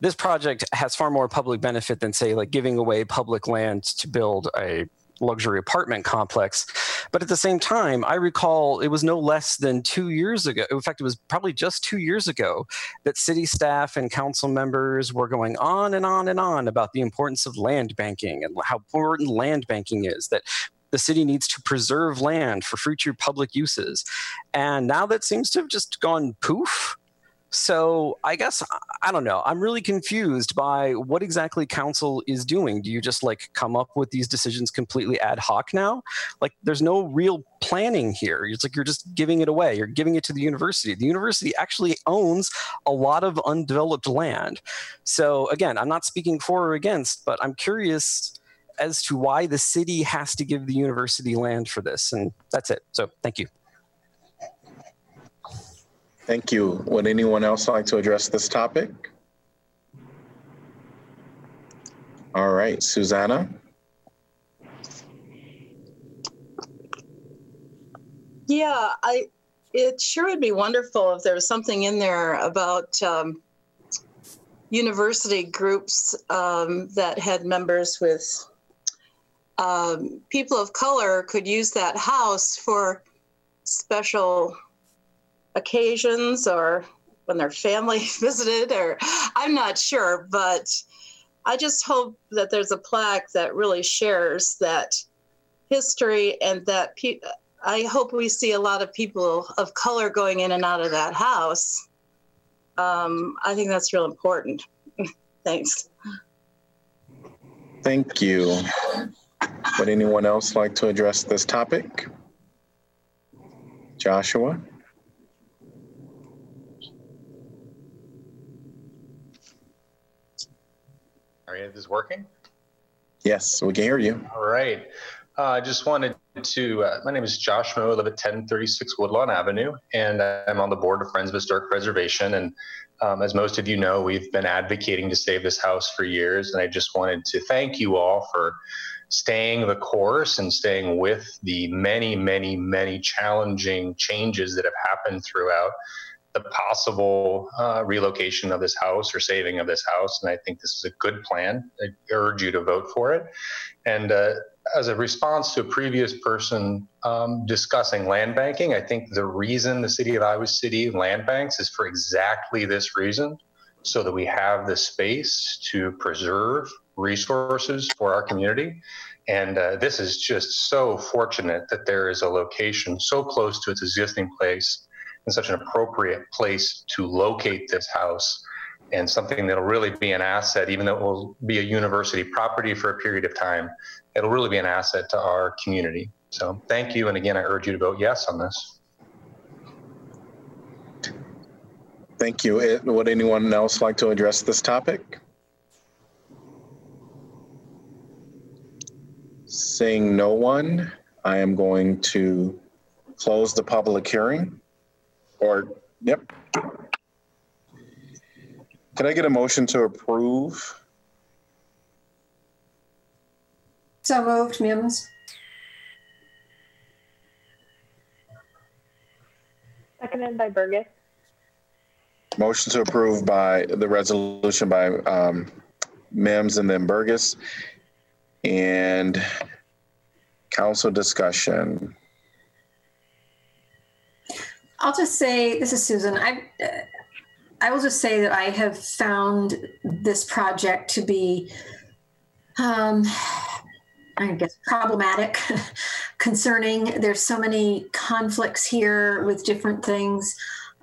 this project has far more public benefit than say like giving away public land to build a luxury apartment complex. But at the same time, I recall it was no less than two years ago. In fact, it was probably just two years ago that city staff and council members were going on and on and on about the importance of land banking and how important land banking is, that the city needs to preserve land for future public uses. And now that seems to have just gone poof. So I guess I don't know. I'm really confused by what exactly council is doing. Do you just like come up with these decisions completely ad hoc now? Like there's no real planning here. It's like you're just giving it away. You're giving it to the university. The university actually owns a lot of undeveloped land. So again, I'm not speaking for or against, but I'm curious as to why the city has to give the university land for this. And that's it. So thank you. Thank you. Would anyone else like to address this topic? All right, Susanna. Yeah, I. It sure would be wonderful if there was something in there about um, university groups um, that had members with um, people of color could use that house for special occasions or when their family [LAUGHS] visited or i'm not sure but i just hope that there's a plaque that really shares that history and that pe- i hope we see a lot of people of color going in and out of that house um, i think that's real important [LAUGHS] thanks Thank you. Would anyone else like to address this topic? Joshua? Right, is this working? Yes, we can hear you. All right. Uh, I just wanted to, uh, my name is Josh Moe, I live at 1036 Woodlawn Avenue, and I'm on the board of Friends of Historic Preservation. And um, as most of you know, we've been advocating to save this house for years. And I just wanted to thank you all for staying the course and staying with the many, many, many challenging changes that have happened throughout the possible uh, relocation of this house or saving of this house. And I think this is a good plan. I urge you to vote for it. And uh, as a response to a previous person um, discussing land banking, I think the reason the city of Iowa City land banks is for exactly this reason, so that we have the space to preserve resources for our community. And uh, this is just so fortunate that there is a location so close to its existing place and such an appropriate place to locate this house and something that'll really be an asset, even though it will be a university property for a period of time, it'll really be an asset to our community. So thank you. And again, I urge you to vote yes on this. Thank you. Would anyone else like to address this topic? Seeing no one, I am going to close the public hearing. Or, yep. Can I get a motion to approve? So moved, Mims. Seconded by Bergus. Motion to approve by the resolution by um, Mims and then Bergus. And council discussion. I'll just say, this is Susan. I, uh, I will just say that I have found this project to be, um, I guess, problematic, [LAUGHS] concerning. There's so many conflicts here with different things.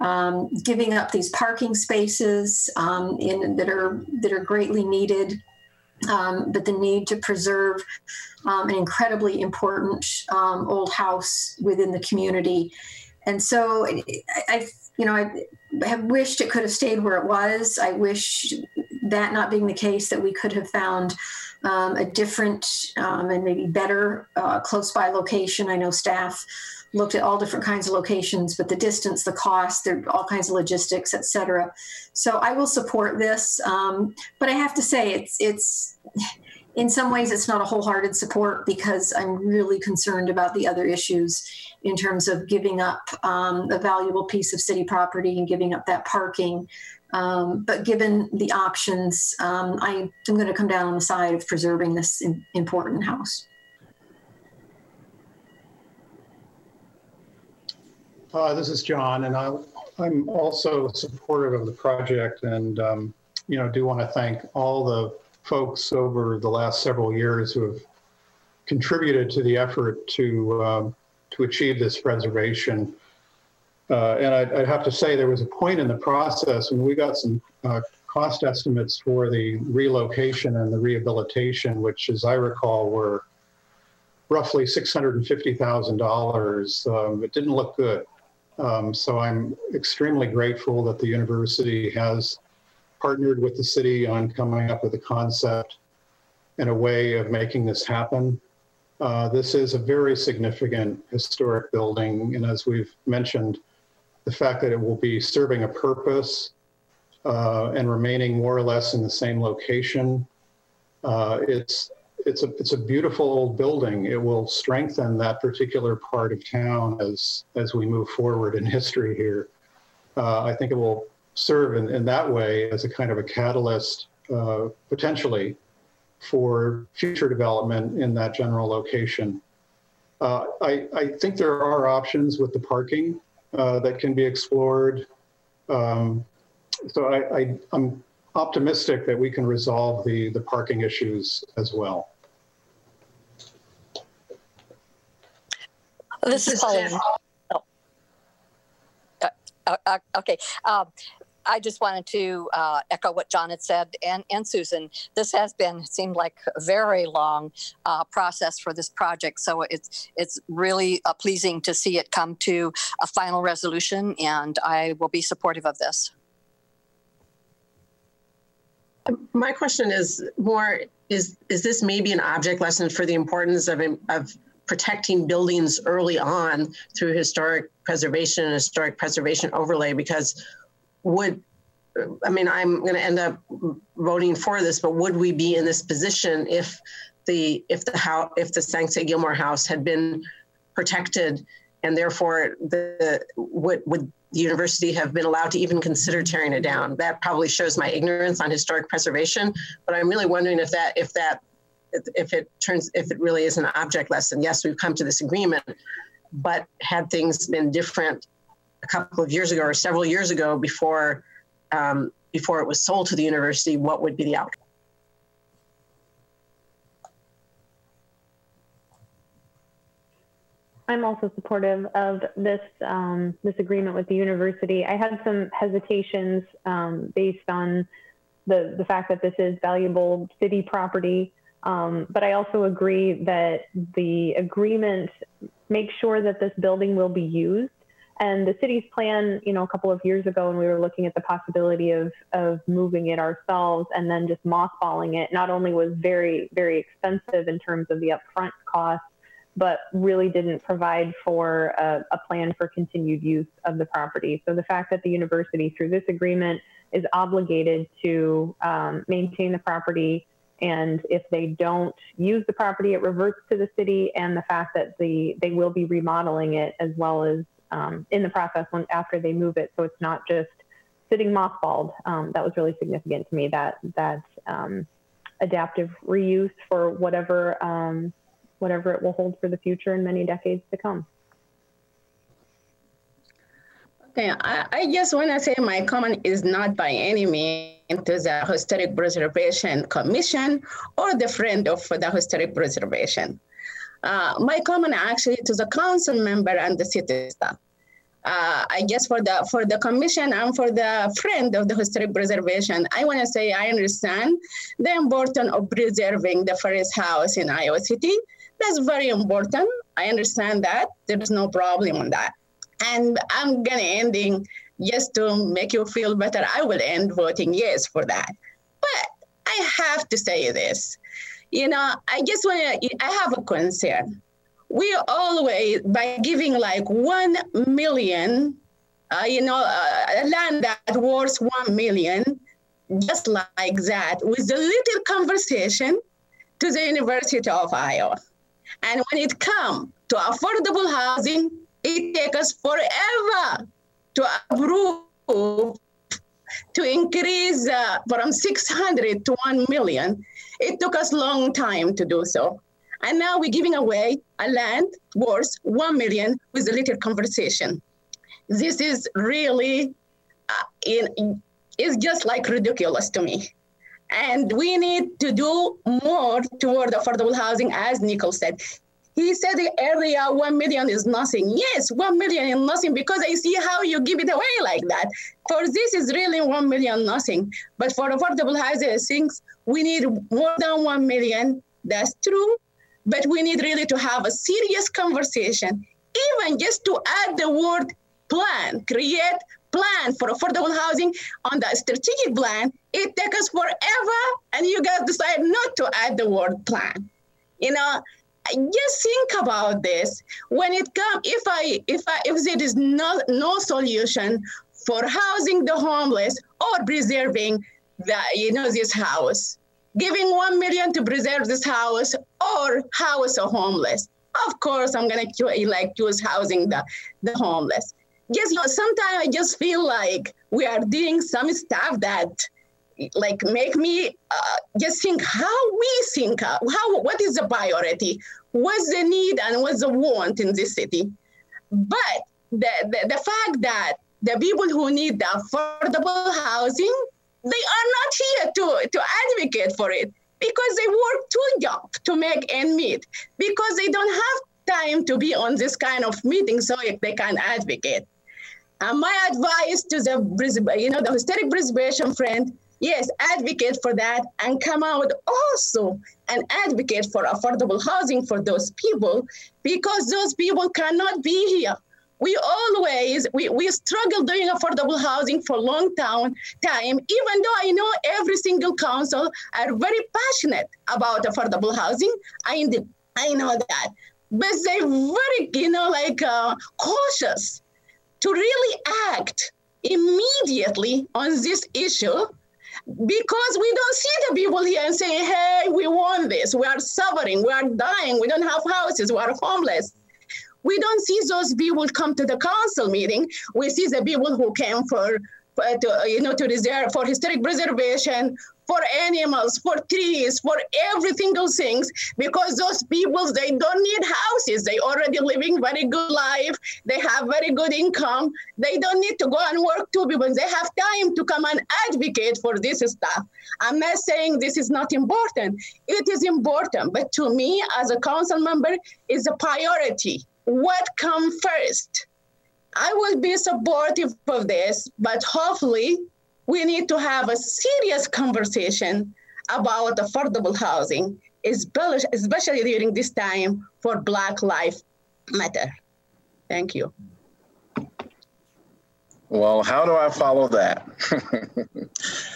Um, giving up these parking spaces um, in that are that are greatly needed, um, but the need to preserve um, an incredibly important um, old house within the community. And so I, you know, I have wished it could have stayed where it was. I wish that not being the case, that we could have found um, a different um, and maybe better uh, close by location. I know staff looked at all different kinds of locations, but the distance, the cost, there all kinds of logistics, et cetera. So I will support this. Um, but I have to say, it's, it's, in some ways, it's not a wholehearted support because I'm really concerned about the other issues in terms of giving up um, a valuable piece of city property and giving up that parking. Um, but given the options, um, I am going to come down on the side of preserving this im- important house. Uh, This is John, and I- I'm also supportive of the project and, um, you know, do want to thank all the folks over the last several years who have contributed to the effort to, um, to achieve this preservation. Uh, And I'd I'd have to say, there was a point in the process when we got some uh, cost estimates for the relocation and the rehabilitation, which, as I recall, were roughly $650,000. Um, It didn't look good. Um, so I'm extremely grateful that the university has partnered with the city on coming up with a concept and a way of making this happen. Uh, this is a very significant historic building, and as we've mentioned, the fact that it will be serving a purpose uh, and remaining more or less in the same location. Uh, it's it's a it's a beautiful old building. It will strengthen that particular part of town as as we move forward in [LAUGHS] history here. Uh, I think it will serve in, in that way as a kind of a catalyst uh, potentially for future development in that general location. Uh, I, I think there are options with the parking uh, that can be explored. Um, so I, I, I'm optimistic that we can resolve the, the parking issues as well. This is Pauline. Oh. Uh, uh, okay. Um, I just wanted to uh, echo what John had said and, and Susan. This has been seemed like a very long uh, process for this project, so it's it's really uh, pleasing to see it come to a final resolution, and I will be supportive of this. My question is more is is this maybe an object lesson for the importance of of protecting buildings early on through historic preservation and historic preservation overlay because would I mean I'm going to end up voting for this but would we be in this position if the if the house if the Sanxay Gilmore house had been protected and therefore the would would the university have been allowed to even consider tearing it down. That probably shows my ignorance on historic preservation, but I'm really wondering if that if that if it turns if it really is an object lesson. Yes, we've come to this agreement, but had things been different a couple of years ago or several years ago before um, before it was sold to the university, what would be the outcome? I'm also supportive of this um, this agreement with the university. I had some hesitations um, based on the the fact that this is valuable city property, um, but I also agree that the agreement makes sure that this building will be used. And the city's plan, you know, a couple of years ago, when we were looking at the possibility of of moving it ourselves and then just mothballing it, not only was very very expensive in terms of the upfront cost but really didn't provide for a, a, plan for continued use of the property. So the fact that the university, through this agreement, is obligated to um, maintain the property, and if they don't use the property, it reverts to the city, and the fact that the they will be remodeling it as well as um, in the process when after they move it, so it's not just sitting mothballed. Um, that was really significant to me. That that um, adaptive reuse for whatever um, whatever it will hold for the future and many decades to come. Okay, I, I just want to say my comment is not by any means to the Historic Preservation Commission or the friend of the Historic Preservation. Uh, my comment actually to the council member and the city staff. Uh, I guess for the for the commission and for the friend of the historic preservation, I want to say I understand the importance of preserving the forest house in Iowa City that's very important. I understand that. There's no problem on that. And I'm gonna ending just to make you feel better. I will end voting yes for that. But I have to say this. You know, I just want to, I have a concern. We always, by giving like 1 million, uh, you know, uh, land that worth 1 million, just like that, with a little conversation to the University of Iowa. And when it comes to affordable housing, it takes us forever to approve to increase uh, from 600 to 1 million. It took us a long time to do so. And now we're giving away a land worth 1 million with a little conversation. This is really, uh, in, it's just like ridiculous to me. And we need to do more toward affordable housing, as Nicole said. He said earlier, one million is nothing. Yes, one million is nothing because I see how you give it away like that. For this is really one million nothing. But for affordable housing things, we need more than one million. That's true. But we need really to have a serious conversation, even just to add the word plan, create plan for affordable housing on the strategic plan, it takes us forever, and you guys decide not to add the word plan. You know, just think about this. When it comes, if I, if I, if there is no no solution for housing the homeless or preserving the, you know, this house, giving one million to preserve this house or house a homeless. Of course, I'm gonna like choose housing the, the homeless. Yes, you know, sometimes I just feel like we are doing some stuff that like make me uh, just think how we think uh, how what is the priority? What's the need and what's the want in this city? But the, the, the fact that the people who need the affordable housing they are not here to, to advocate for it because they work two jobs to make end meet because they don't have time to be on this kind of meeting so they can advocate And my advice to the you know the historic preservation friend, yes, advocate for that and come out also and advocate for affordable housing for those people because those people cannot be here. We always we, we struggle doing affordable housing for a long time time, even though I know every single council are very passionate about affordable housing. I, I know that. But they're very, you know, like uh, cautious to really act immediately on this issue because we don't see the people here and say, hey, we want this. We are suffering. We are dying. We don't have houses. We are homeless. We don't see those people come to the council meeting. We see the people who came for, for to, you know, to reserve for historic preservation, for animals, for trees, for every single things, because those people, they don't need houses. They already living very good life. They have very good income. They don't need to go and work too because they have time to come and advocate for this stuff. I'm not saying this is not important. It is important, but to me as a council member, is a priority. What come first? I will be supportive of this, but hopefully we need to have a serious conversation about affordable housing, especially during this time for Black Lives Matter. Thank you. Well, how do I follow that?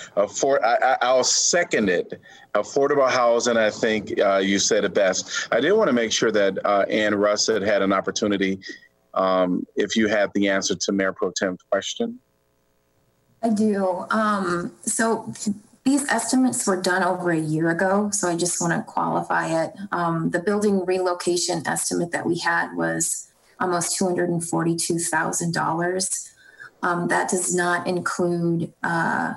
[LAUGHS] Afford, I, will second it. Affordable housing, I think uh, you said it best. I did want to make sure that uh, Ann Russett had an opportunity um, if you had the answer to Mayor Pro Tem's question. I do. Um, so these estimates were done over a year ago, so I just want to qualify it. Um, the building relocation estimate that we had was almost $242,000. Um, that does not include uh,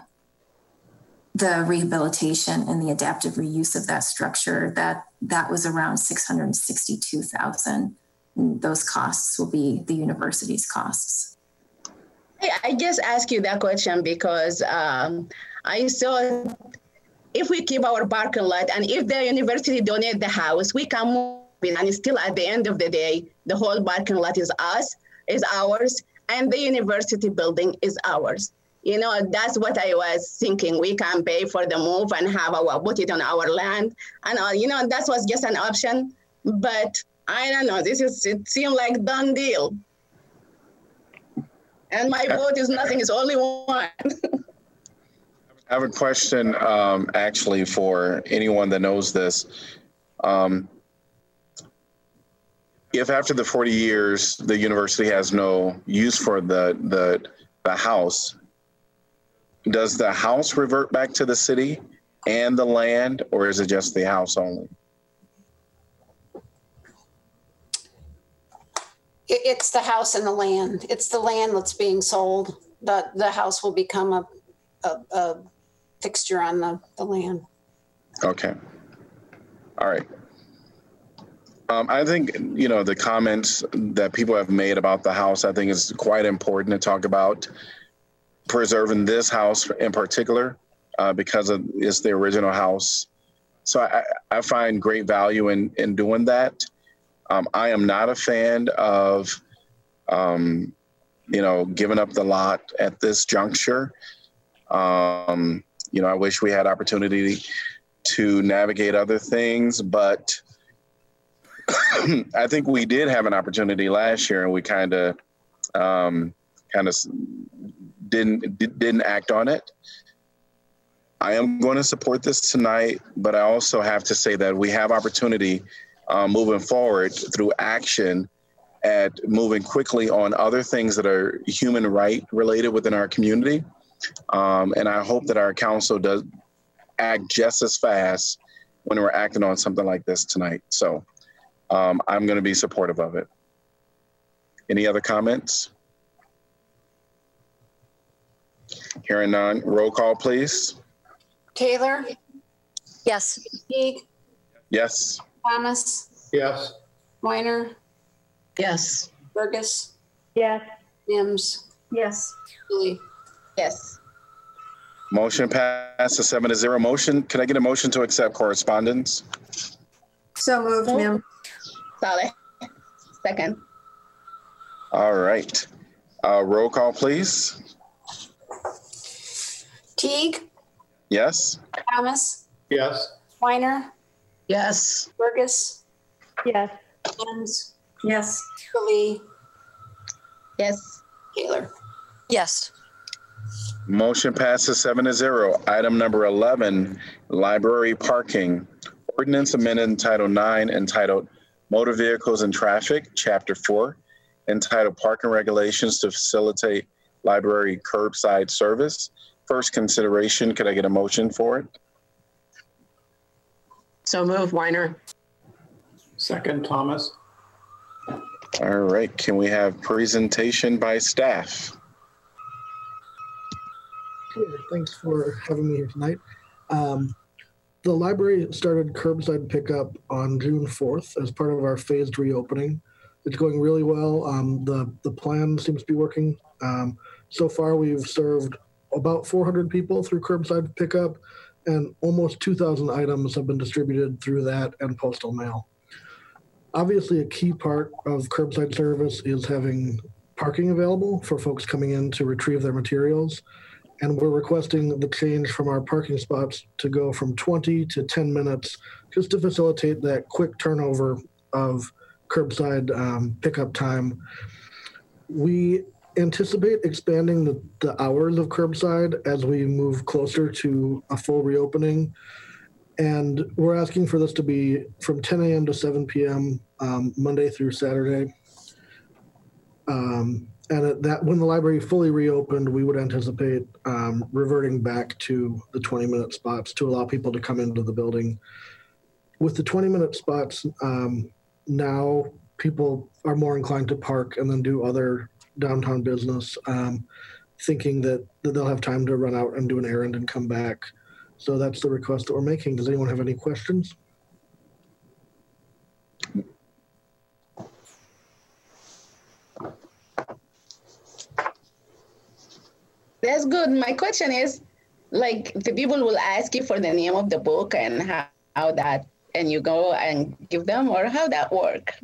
the rehabilitation and the adaptive reuse of that structure. That that was around 662,000. Those costs will be the university's costs. I just ask you that question because um, I saw if we keep our parking lot and if the university donate the house, we can move in and still at the end of the day, the whole parking lot is us, is ours, and the university building is ours. You know, that's what I was thinking. We can pay for the move and have our put it on our land, and you know that was just an option. But I don't know. This is it seemed like done deal. And my vote is nothing, it's only one. [LAUGHS] I have a question um, actually for anyone that knows this. Um, if after the 40 years the university has no use for the, the, the house, does the house revert back to the city and the land, or is it just the house only? It's the house and the land. It's the land that's being sold. The, the house will become a, a, a fixture on the, the land. Okay. All right. Um, I think, you know, the comments that people have made about the house, I think is quite important to talk about preserving this house in particular uh, because of, it's the original house. So I, I find great value in, in doing that. Um, I am not a fan of, um, you know, giving up the lot at this juncture. Um, you know, I wish we had opportunity to navigate other things, but [COUGHS] I think we did have an opportunity last year, and we kind of, um, kind of didn't didn't act on it. I am going to support this tonight, but I also have to say that we have opportunity uh, moving forward through action at moving quickly on other things that are human right related within our community. Um, and I hope that our council does act just as fast when we're acting on something like this tonight. So um, I'm going to be supportive of it. Any other comments? Hearing none, roll call, please. Taylor? Yes. Teague? Yes. Thomas? Yes. Weiner? Yes. Bergus? Yes. Mims? Yes. Lee? Yes. Motion passes seven to zero. Motion, can I get a motion to accept correspondence? So moved, ma'am. Sorry. Second. All right. Uh, roll call, please. Teague, Yes? Thomas, Yes. Weiner, Yes. Bergus, Yes. Mims, Yes. Lee, Yes. Taylor. Yes. Motion passes seven to zero. Item number 11, library parking. Ordinance amended in Title 9 entitled Motor Vehicles and Traffic, Chapter 4, entitled Parking Regulations to Facilitate Library Curbside Service. First consideration, could I get a motion for it? So move, Weiner. Second, Thomas. All right, can we have presentation by staff? Sure, Thanks for having me here tonight. Um, the library started curbside pickup on June 4th as part of our phased reopening. It's going really well. Um, the, the plan seems to be working. Um, so far, we've served about 400 people through curbside pickup, and almost 2,000 items have been distributed through that and postal mail. Obviously, a key part of curbside service is having parking available for folks coming in to retrieve their materials and we're requesting the change from our parking spots to go from 20 to 10 minutes just to facilitate that quick turnover of curbside um, pickup time. We anticipate expanding the, the hours of curbside as we move closer to a full reopening. And we're asking for this to be from 10 a.m. to 7 p.m. Um, Monday through Saturday. Um, and at that when the library fully reopened, we would anticipate um, reverting back to the 20 minute spots to allow people to come into the building. With the 20 minute spots, um, now people are more inclined to park and then do other downtown business, um, thinking that, that they'll have time to run out and do an errand and come back. So that's the request that we're making. Does anyone have any questions? That's good. My question is, like, the people will ask you for the name of the book and how, how that, and you go and give them, or how that work?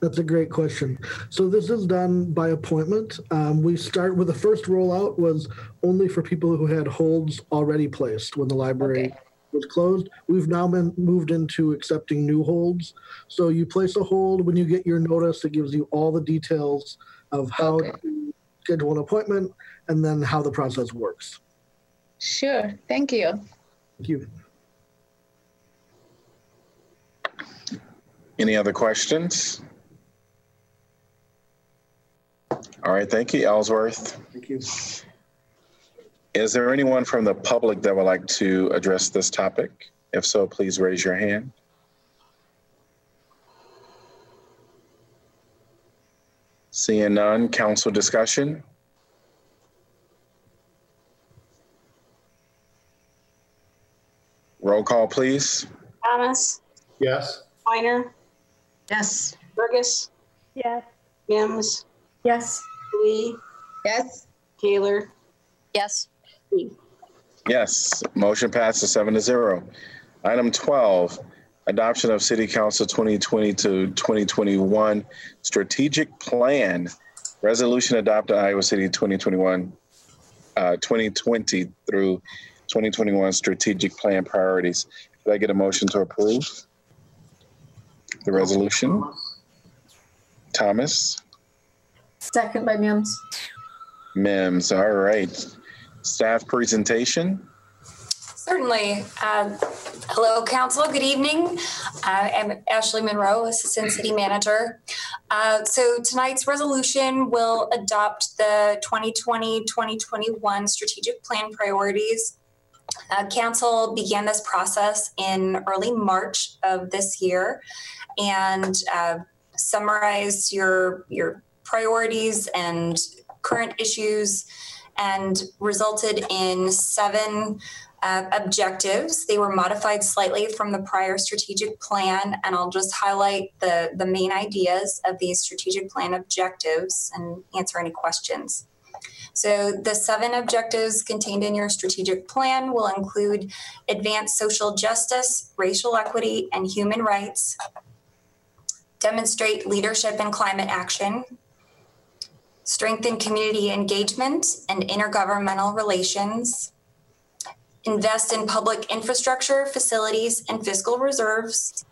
That's a great question. So this is done by appointment. Um, we start with the first rollout was only for people who had holds already placed when the library was closed. We've now been moved into accepting new holds. So you place a hold when you get your notice. It gives you all the details of how to schedule an appointment and then how the process works. Sure. Thank you. Thank you. Any other questions? All right, thank you, Elsworth. Thank you. Is there anyone from the public that would like to address this topic? If so, please raise your hand. Seeing none, council discussion? Roll call, please. Thomas, Yes. Weiner, Yes. Bergus, Yes. Mims, Yes. Lee, Yes. Taylor, Yes. Yes, motion passes seven to zero. Item 12, adoption of City Council 2020 to 2021 strategic plan. Resolution adopted Iowa City 2021, uh, 2020 through 2021 strategic plan priorities. Could I get a motion to approve the resolution? Thomas, Second by Mims. Mims, all right. Staff presentation? Certainly. Um, hello, Council. Good evening. I am Ashley Monroe, Assistant City Manager. Uh, so tonight's resolution will adopt the 2020-2021 strategic plan priorities. Uh, Council began this process in early March of this year and uh, summarized your your priorities and current issues and resulted in seven uh, objectives. They were modified slightly from the prior strategic plan, and I'll just highlight the, the main ideas of these strategic plan objectives and answer any questions. So, the seven objectives contained in your strategic plan will include advance social justice, racial equity, and human rights, demonstrate leadership in climate action, strengthen community engagement and intergovernmental relations, invest in public infrastructure, facilities, and fiscal reserves,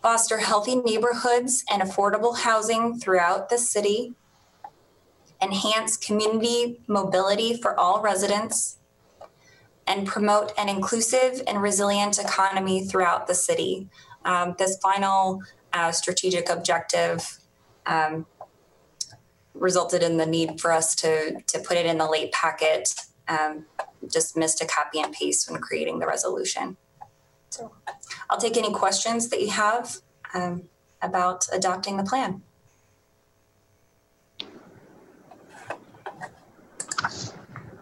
foster healthy neighborhoods and affordable housing throughout the city, enhance community mobility for all residents, and promote an inclusive and resilient economy throughout the city. Um, this final uh, strategic objective um, resulted in the need for us to, to put it in the late packet. Um, just missed a copy and paste when creating the resolution. So I'll take any questions that you have um, about adopting the plan.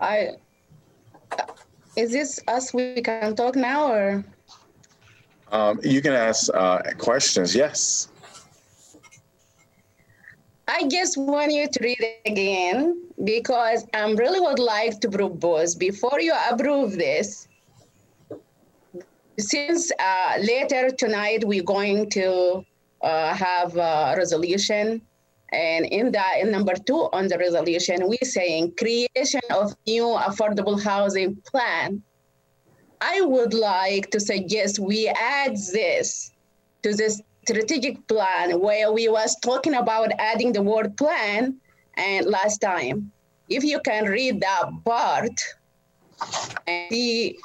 I is this us? We can talk now, or Um, you can ask uh, questions. Yes. I just want you to read it again because I am really would like to propose before you approve this. Since uh, later tonight we're going to uh, have a resolution, and in that, in number two on the resolution, we're saying creation of new affordable housing plan. I would like to suggest we add this to this strategic plan where we was talking about adding the word plan and last time. If you can read that part and see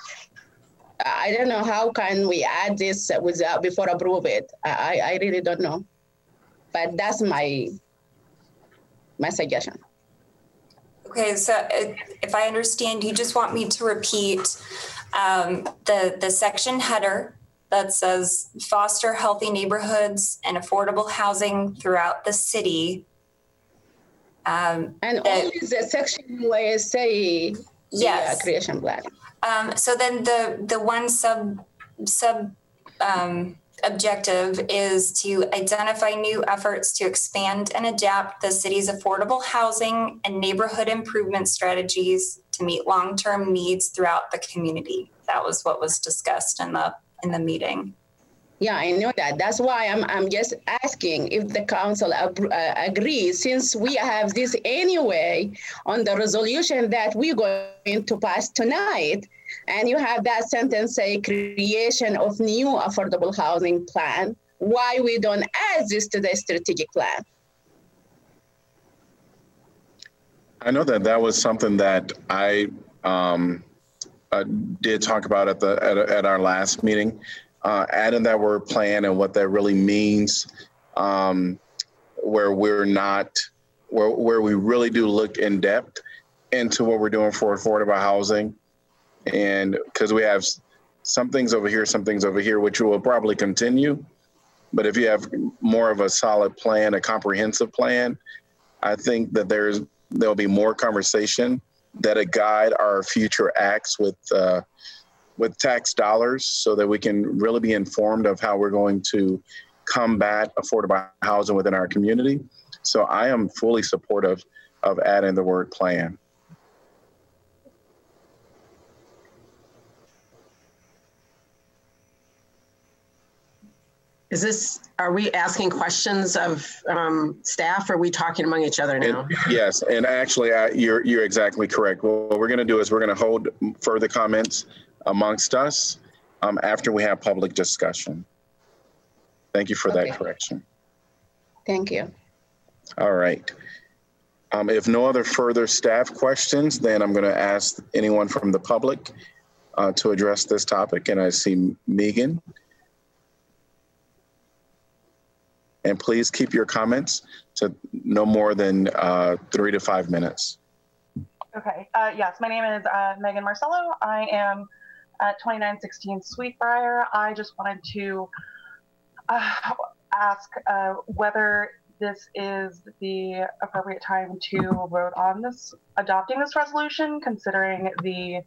i don't know how can we add this without before approve it. I i really don't know. But that's my my suggestion Okay, so uh, if I understand, you just want me to repeat um, the the section header that says foster healthy neighborhoods and affordable housing throughout the city. Um, and that- only the section where it say Yes. the creation plan Um, so then the the one sub sub um, objective is to identify new efforts to expand and adapt the city's affordable housing and neighborhood improvement strategies to meet long-term needs throughout the community. That was what was discussed in the in the meeting. Yeah, I know that. That's why I'm, I'm just asking if the council ab- uh, agrees, since we have this anyway on the resolution that we're going to pass tonight. And you have that sentence say creation of new affordable housing plan. Why we don't add this to the strategic plan? I know that that was something that I um, uh, did talk about at the at, at our last meeting, uh, adding that word plan and what that really means, um, where we're not where where we really do look in depth into what we're doing for affordable housing, and because we have some things over here, some things over here, which will probably continue. But if you have more of a solid plan, a comprehensive plan, I think that there's there'll be more conversation that'll guide our future acts with uh, with tax dollars, so that we can really be informed of how we're going to combat affordable housing within our community. So I am fully supportive of adding the word plan. Is this, are we asking questions of um, staff or are we talking among each other now? And- yes, and actually, I, you're you're exactly correct. What we're going to do is we're going to hold further comments amongst us um, after we have public discussion. Thank you for Okay. that correction. Thank you. All right. Um, if no other further staff questions, then I'm going to ask anyone from the public uh, to address this topic. And I see Megan. And please keep your comments to no more than uh, three to five minutes. Okay. Uh, yes, my name is uh, Megan Marcello. I am at 2916 Sweetbriar. I just wanted to uh, ask uh, whether this is the appropriate time to vote on this, adopting this resolution, considering the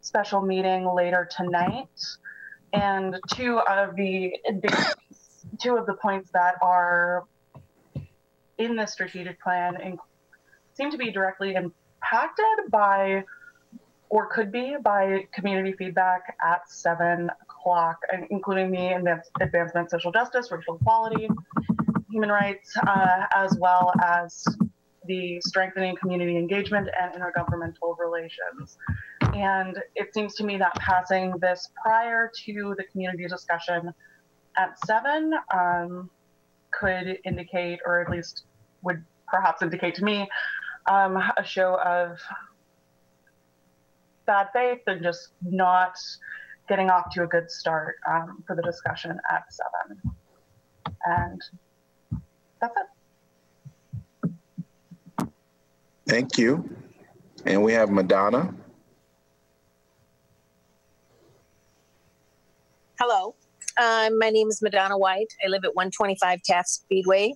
special meeting later tonight. And two of the two of the points that are in the strategic plan seem to be directly impacted by or could be by community feedback at seven o'clock, including the advance- advancement, social justice, racial equality, human rights, uh, as well as the strengthening community engagement and intergovernmental relations. And it seems to me that passing this prior to the community discussion at seven um, could indicate, or at least would perhaps indicate to me, um, a show of bad faith and just not getting off to a good start um, for the discussion at seven. And that's it. Thank you. And we have Madonna. Hello, um, my name is Madonna White. I live at 125 Taft Speedway.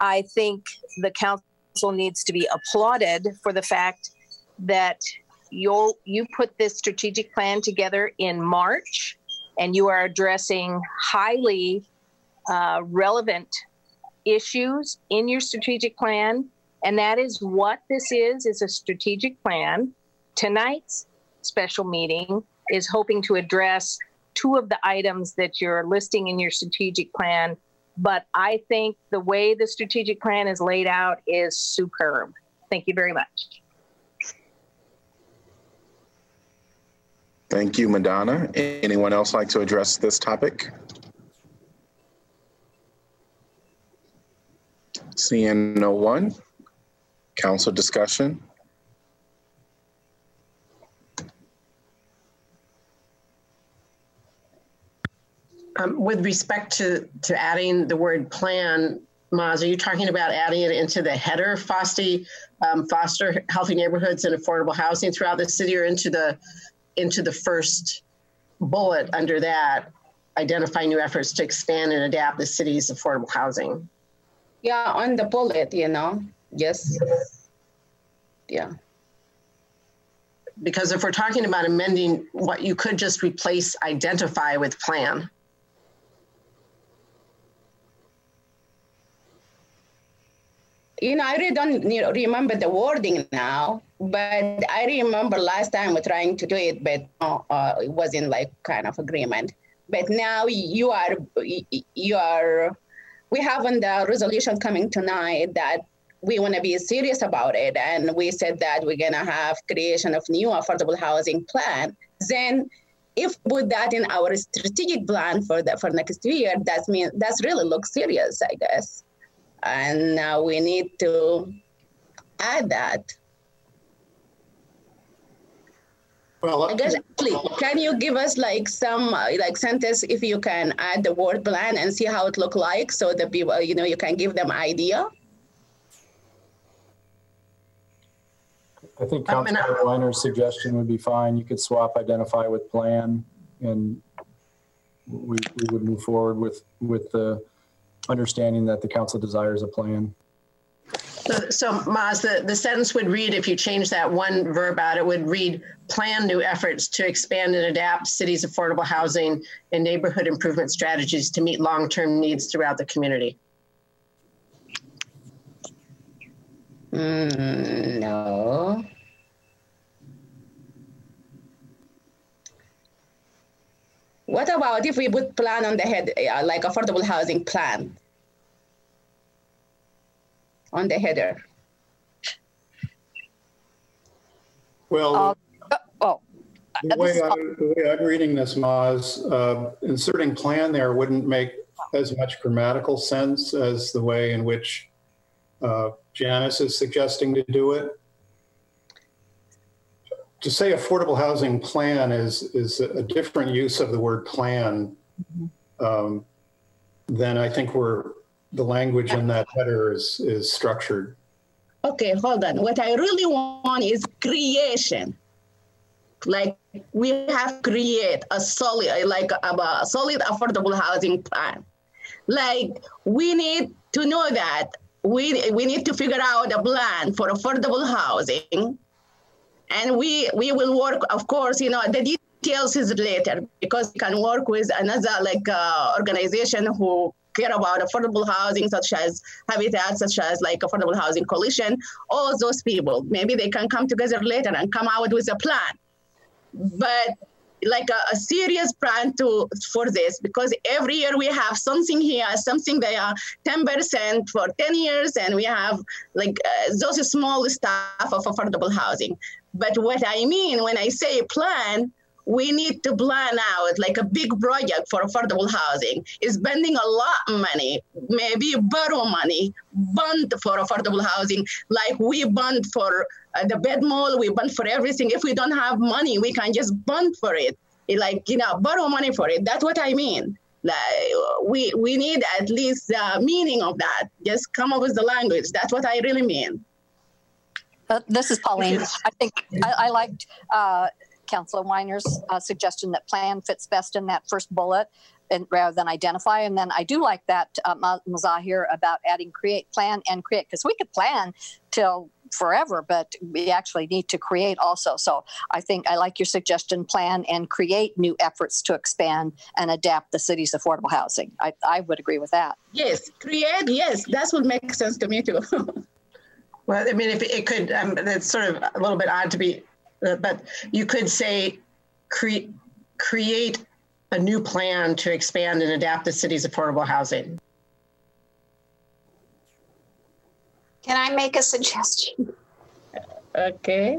I think the council needs to be applauded for the fact that you'll you put this strategic plan together in March, and you are addressing highly uh, relevant issues in your strategic plan, and that is what this is: is a strategic plan. Tonight's special meeting is hoping to address two of the items that you're listing in your strategic plan. But I think the way the strategic plan is laid out is superb. Thank you very much. Thank you, Madonna. Anyone else like to address this topic? Seeing no one, council discussion. Um, with respect to, to adding the word plan, Maz, are you talking about adding it into the header, foster, um, foster healthy neighborhoods and affordable housing throughout the city or into the, into the first bullet under that, identify new efforts to expand and adapt the city's affordable housing? Yeah, on the bullet, you know, yes. Yeah. Because if we're talking about amending what you could just replace identify with plan. You know, I really don't you know, remember the wording now, but I remember last time we're trying to do it, but uh, it wasn't like kind of agreement. But now you are, you are, we have on the resolution coming tonight that we want to be serious about it, and we said that we're gonna have creation of new affordable housing plan. Then, if put that in our strategic plan for the for next year, that means that's really looks serious, I guess and now we need to add that. Well, I guess actually, can you give us like some uh, like sentence if you can add the word plan and see how it look like so the people you know you can give them idea. I think Councilor Weiner's suggestion would be fine. You could swap identify with plan and we, we would move forward with with the understanding that the council desires a plan. So, so Maz, the, the sentence would read, if you change that one verb out, it would read, plan new efforts to expand and adapt cities' affordable housing and neighborhood improvement strategies to meet long-term needs throughout the community. Mm, no. What about if we put plan on the head, uh, like affordable housing plan on the header? Well, uh, oh, the way, I, the way I'm reading this, Maz, uh, inserting plan there wouldn't make as much grammatical sense as the way in which uh, Janice is suggesting to do it to say affordable housing plan is is a different use of the word plan um, than I think we're the language in that header is is structured. Okay, hold on. What I really want is creation. Like we have create a solid, like a, a solid affordable housing plan. Like we need to know that we we need to figure out a plan for affordable housing and we we will work of course you know the details is later because we can work with another like uh, organization who care about affordable housing such as habitat such as like affordable housing coalition all those people maybe they can come together later and come out with a plan but like a, a, serious plan to for this because every year we have something here, something there, 10% for 10 years, and we have like uh, those small stuff of affordable housing. But what I mean when I say plan, we need to plan out like a big project for affordable housing. Is spending a lot of money maybe borrow money bond for affordable housing. Like we bond for uh, the Ped Mall we bond for everything. If we don't have money we can just bond for it. Like you know borrow money for it. That's what i mean. Like we we need at least the meaning of that. Just come up with the language. That's what i really mean uh, this is Pauline. I think I, I liked uh, Councilor Weiner's uh, suggestion that plan fits best in that first bullet and rather than identify. And then I do like that uh, Mazahir about adding create, plan, and create because we could plan till forever, but we actually need to create also. So I think I like your suggestion, plan and create new efforts to expand and adapt the city's affordable housing. I, I would agree with that. Yes, create, yes, that would make sense to me too. [LAUGHS] well, I mean, if it could, um, it's sort of a little bit odd to be uh, but you could say cre- create a new plan to expand and adapt the city's affordable housing. Can I make a suggestion? [LAUGHS] Okay.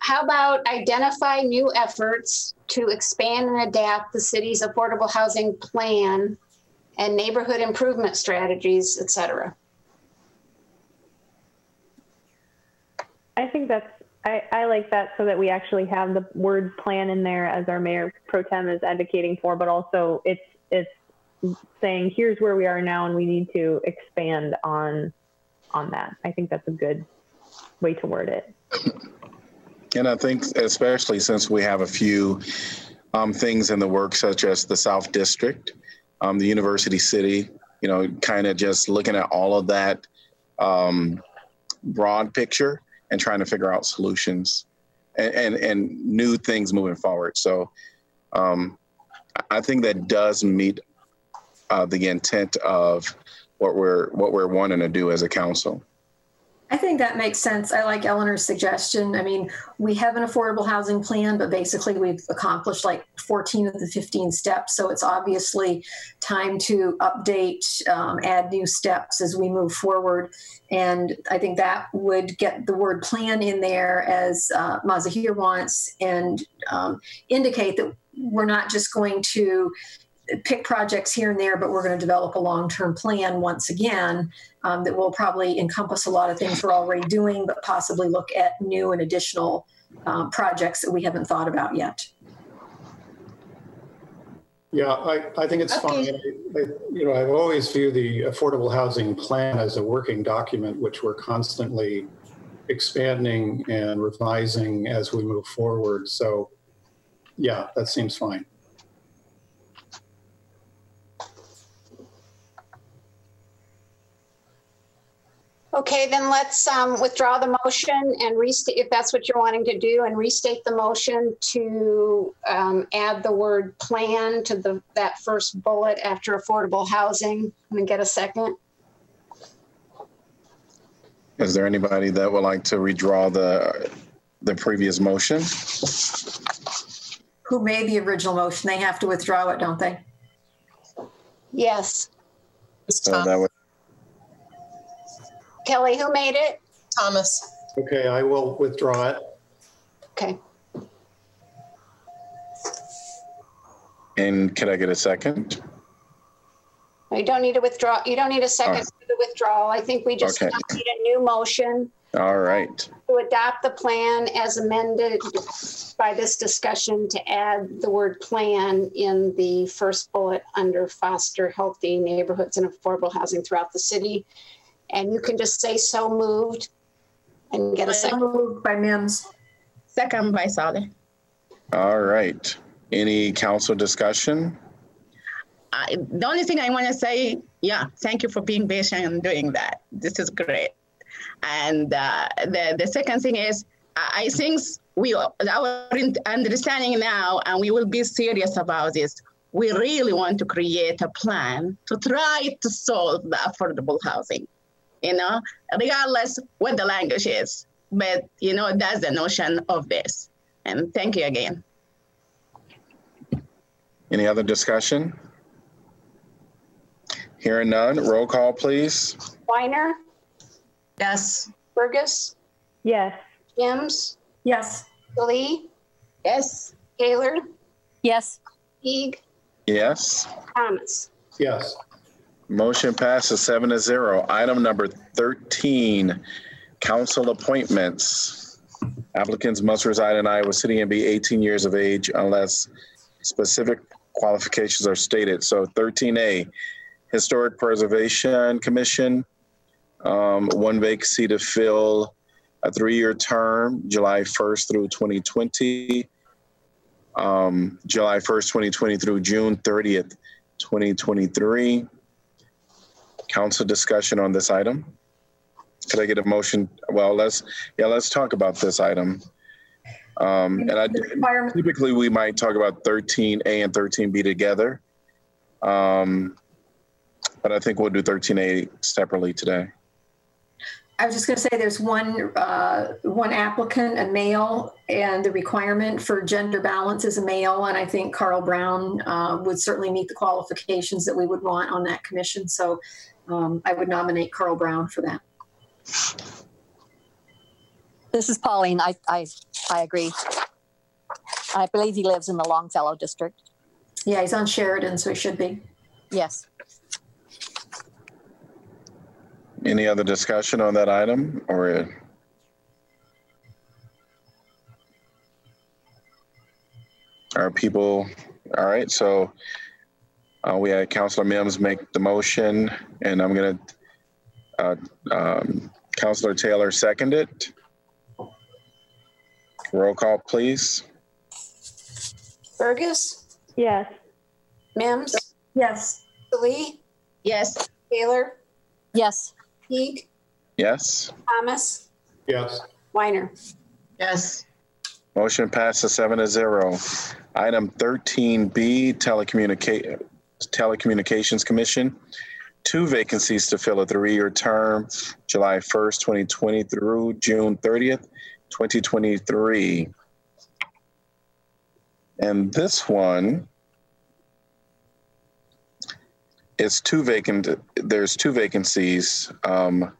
How about identify new efforts to expand and adapt the city's affordable housing plan and neighborhood improvement strategies, et cetera? I think that's I, I like that so that we actually have the word plan in there as our mayor pro tem is advocating for, but also it's it's saying here's where we are now and we need to expand on on that. I think that's a good way to word it. And I think especially since we have a few um, things in the works, such as the South District, um, the University City, you know, kind of just looking at all of that um, broad picture and trying to figure out solutions and, and, and new things moving forward. So um, I think that does meet uh, the intent of what we're what we're wanting to do as a council. I think that makes sense. I like Eleanor's suggestion. I mean, we have an affordable housing plan, but basically we've accomplished like 14 of the 15 steps. So it's obviously time to update, um, add new steps as we move forward. And I think that would get the word plan in there as uh, Mazahir wants and um, indicate that we're not just going to pick projects here and there, but we're going to develop a long term plan once again um, that will probably encompass a lot of things we're already doing, but possibly look at new and additional um, projects that we haven't thought about yet. Yeah, I, I think it's okay. fine. I, I, you know, I've always viewed the affordable housing plan as a working document, which we're constantly expanding and revising as we move forward. So, yeah, that seems fine. Okay, then let's um, withdraw the motion and restate, if that's what you're wanting to do, and restate the motion to um, add the word plan to the that first bullet after affordable housing. And get a second. Is there anybody that would like to redraw the the previous motion? Who made the original motion? They have to withdraw it, don't they? Yes. So that would Kellie, who made it? Thomas. Okay, I will withdraw it. Okay. And can I get a second? You don't need to withdraw. You don't need a second right. for the withdrawal. I think we just okay. need a new motion. All right. To adopt the plan as amended by this discussion to add the word plan in the first bullet under foster healthy neighborhoods and affordable housing throughout the city and you can just say so moved and get a second. moved by Mims. Second by Salih. All right. Any council discussion? I, the only thing I want to say, yeah, thank you for being patient and doing that. This is great. And uh, the the second thing is, I think we our understanding now, and we will be serious about this. We really want to create a plan to try to solve the affordable housing you know, regardless what the language is. But, you know, that's the notion of this. And thank you again. Any other discussion? Hearing none, roll call, please. Weiner, Yes. Bergus, Yes. Mims, Yes. Lee, Yes. Taylor, Yes. Teague, Yes. Thomas. Yes. Motion passes seven to zero. Item number 13, council appointments. Applicants must reside in Iowa City and be 18 years of age unless specific qualifications are stated. So 13A, Historic Preservation Commission, um, one vacancy to fill a three-year term, July 1st through 2020, um, July 1st, 2020 through June 30th, 2023. Council discussion on this item. Could I get a motion? Well, let's, yeah, let's talk about this item. Um, and I, typically we might talk about 13A and 13B together. Um, but I think we'll do 13A separately today. I was just going to say there's one, uh, one applicant, a male, and the requirement for gender balance is a male. And I think Carl Brown uh, would certainly meet the qualifications that we would want on that commission. So um, I would nominate Carl Brown for that. This is Pauline. I, I, I agree. I believe he lives in the Longfellow district. Yeah, he's on Sheridan, so he should be. Yes. Any other discussion on that item or? Are people, all right, so uh, we had Councilor Mims make the motion and I'm gonna, uh, um, Councilor Taylor second it. Roll call, please. Bergus, Yes. Mims, Yes. Lee, Yes. Taylor, Yes. Teague, Yes, Thomas, Yes. Weiner. Yes. motion passes seven to zero. Item thirteen B, telecommunicate, Telecommunications Commission. Two vacancies to fill a three-year term, July first, twenty twenty through June thirtieth, twenty twenty-three. And this one is two vacant, there's two vacancies, um,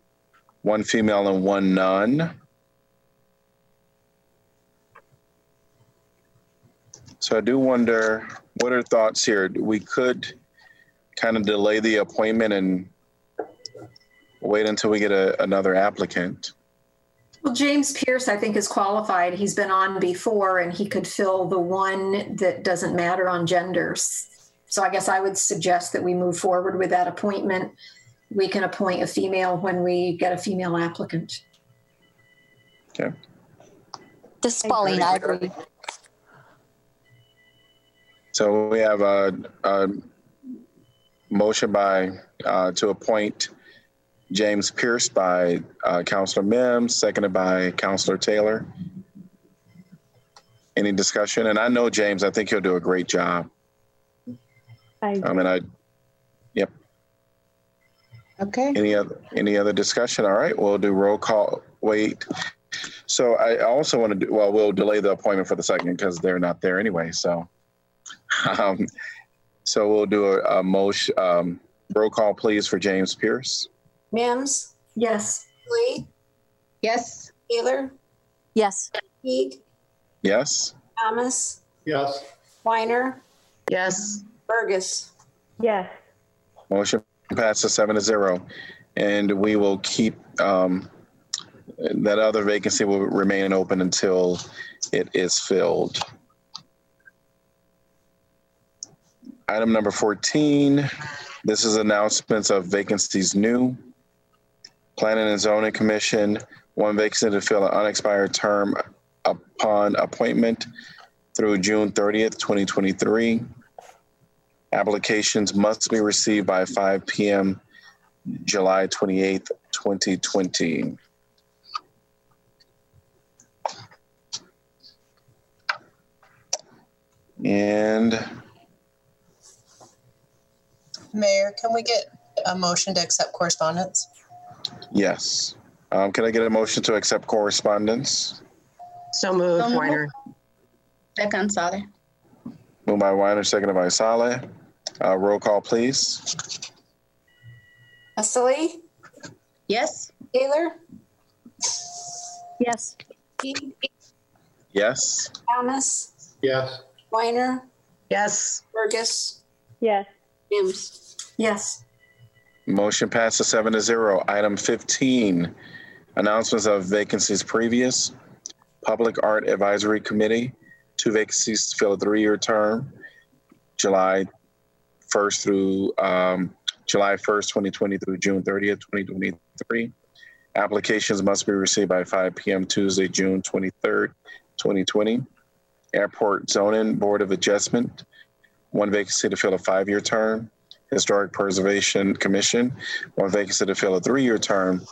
one female and one none. So I do wonder, what are thoughts here? We could kind of delay the appointment and wait until we get a, another applicant. Well, James Pierce, I think, is qualified. He's been on before and he could fill the one that doesn't matter on genders. So I guess I would suggest that we move forward with that appointment. We can appoint a female when we get a female applicant. Okay. This is Pauline. I agree. So we have a, a motion by, uh, to appoint James Pierce by, uh, Councilor Mims, seconded by Councilor Taylor. Any discussion? And I know James, I think he'll do a great job. I, I mean, I, yep. Okay. Any other, any other discussion? All right, we'll do roll call. Wait. So I also want to do, well, we'll delay the appointment for the second because they're not there anyway, so. [LAUGHS] Um, so we'll do a, a motion, um, roll call please for James Pierce. Mims, Yes. Lee, Yes. Taylor, Yes. Teague, Yes? Thomas, Yes. Weiner, Yes. Bergus. yes. Motion passes seven to zero. And we will keep, um, that other vacancy will remain open until it is filled. Item number 14, this is announcements of vacancies new. Planning and Zoning Commission, one vacancy to fill an unexpired term upon appointment through June 30th, 2023. Applications must be received by 5 PM, July 28th, 2020. And Mayor, can we get a motion to accept correspondence? yes, um, can I get a motion to accept correspondence? So moved, So moved. Weiner. Second, sorry. Moved by Weiner, seconded by Salih. Uh, roll call, please. Salih, Yes. Taylor, Yes. Teague, Yes. Thomas, Yes. Weiner, Yes. Bergus, Yes. Mims. Yes. Motion passes seven to zero. Item 15, announcements of vacancies previous. Public Art Advisory Committee, two vacancies to fill a three-year term, July 1st through, um, July 1st, 2020 through June 30th, 2023. Applications must be received by 5 PM Tuesday, June 23rd, 2020. Airport Zoning Board of Adjustment, one vacancy to fill a five-year term. Historic Preservation Commission, one vacancy to fill a three-year term.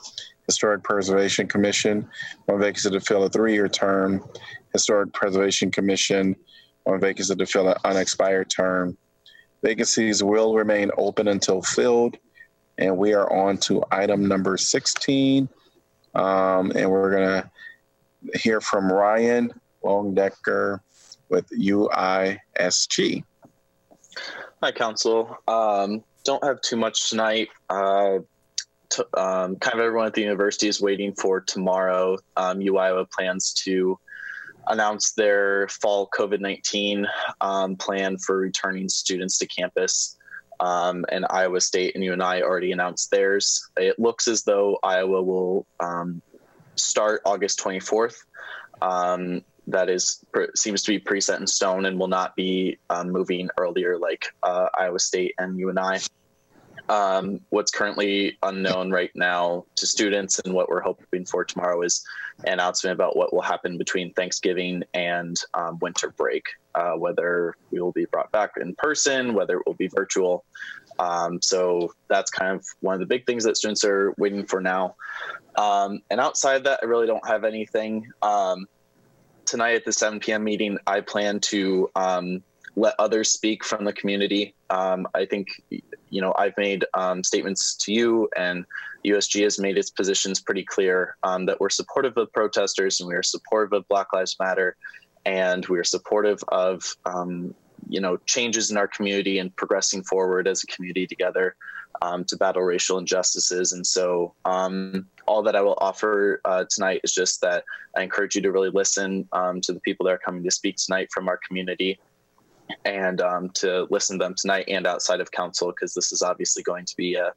Historic Preservation Commission, one vacancy to fill a three-year term. Historic Preservation Commission, one vacancy to fill an unexpired term. Vacancies will remain open until filled. And we are on to item number 16. Um, and we're gonna hear from Ryan Longdecker with UISG. Hi, Council. Um, don't have too much tonight. Uh, t- um, kind of everyone at the university is waiting for tomorrow. Um, UIOA plans to announce their fall COVID 19 um, plan for returning students to campus. Um, and Iowa State and UNI already announced theirs. It looks as though Iowa will um, start August 24th. Um, that is seems to be preset in stone and will not be um, moving earlier like uh, Iowa State and UNI. Um, what's currently unknown right now to students and what we're hoping for tomorrow is an announcement about what will happen between Thanksgiving and um, winter break, uh, whether we will be brought back in person, whether it will be virtual. Um, so that's kind of one of the big things that students are waiting for now. Um, and outside that, I really don't have anything. Tonight at the 7 p.m. meeting, I plan to um, let others speak from the community. Um, I think, you know, I've made um, statements to you, and USG has made its positions pretty clear um, that we're supportive of protesters and we are supportive of Black Lives Matter, and we are supportive of, um, you know, changes in our community and progressing forward as a community together um, to battle racial injustices. And so, um, all that I will offer uh, tonight is just that I encourage you to really listen um, to the people that are coming to speak tonight from our community and um, to listen to them tonight and outside of council because this is obviously going to be a,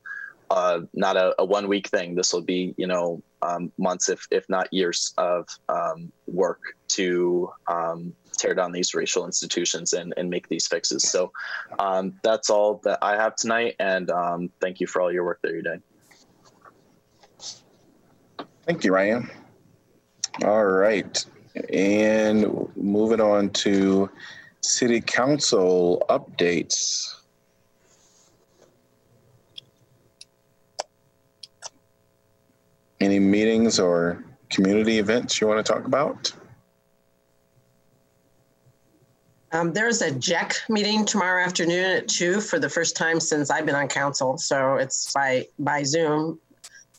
not a, a, one week thing. This will be, you know, um, months, if, if not years of um, work to tear down these racial institutions and, and make these fixes. So um, that's all that I have tonight. And um, thank you for all your work that you're doing. Thank you, Ryan. All right. And moving on to city council updates. Any meetings or community events you want to talk about? Um, there's a JEC meeting tomorrow afternoon at two for the first time since I've been on council. So it's by by Zoom.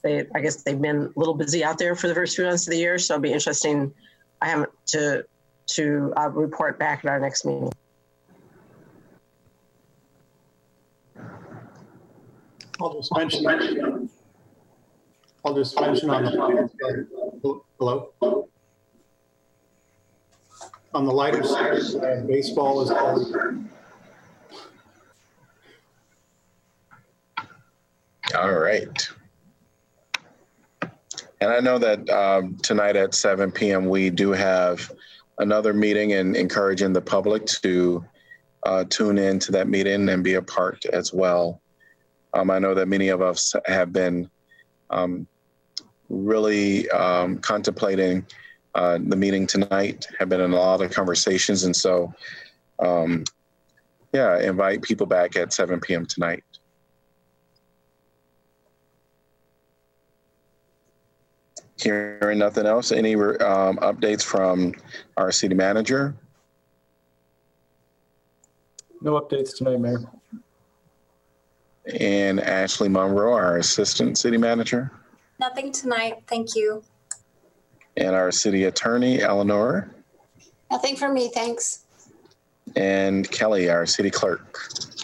They, I guess they've been a little busy out there for the first few months of the year, so it'll be interesting. I haven't to to uh, report back at our next meeting. I'll just mention. I'll just mention on the hello. On the lighter side, baseball is on. All right. And I know that um, tonight at 7 p.m. we do have another meeting and encouraging the public to uh, tune in to that meeting and be a part as well. Um, I know that many of us have been um, really um, contemplating uh, the meeting tonight, have been in a lot of conversations. And so, um, yeah, invite people back at 7 p.m. tonight. Hearing nothing else, any um, updates from our city manager? No updates tonight, Mayor. And Ashley Monroe, our assistant city manager. Nothing tonight. Thank you. And our city attorney, Eleanor. Nothing for me, thanks. And Kellie, our city clerk.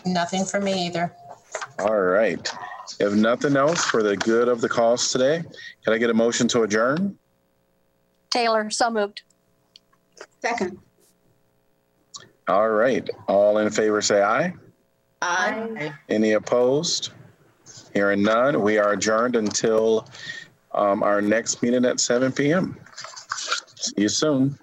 Nothing for me either. All right. If nothing else for the good of the cause today, can I get a motion to adjourn? Taylor, so moved. Second. All right. All in favor say aye. Aye. Any opposed? Hearing none, we are adjourned until um, our next meeting at 7 p.m. See you soon.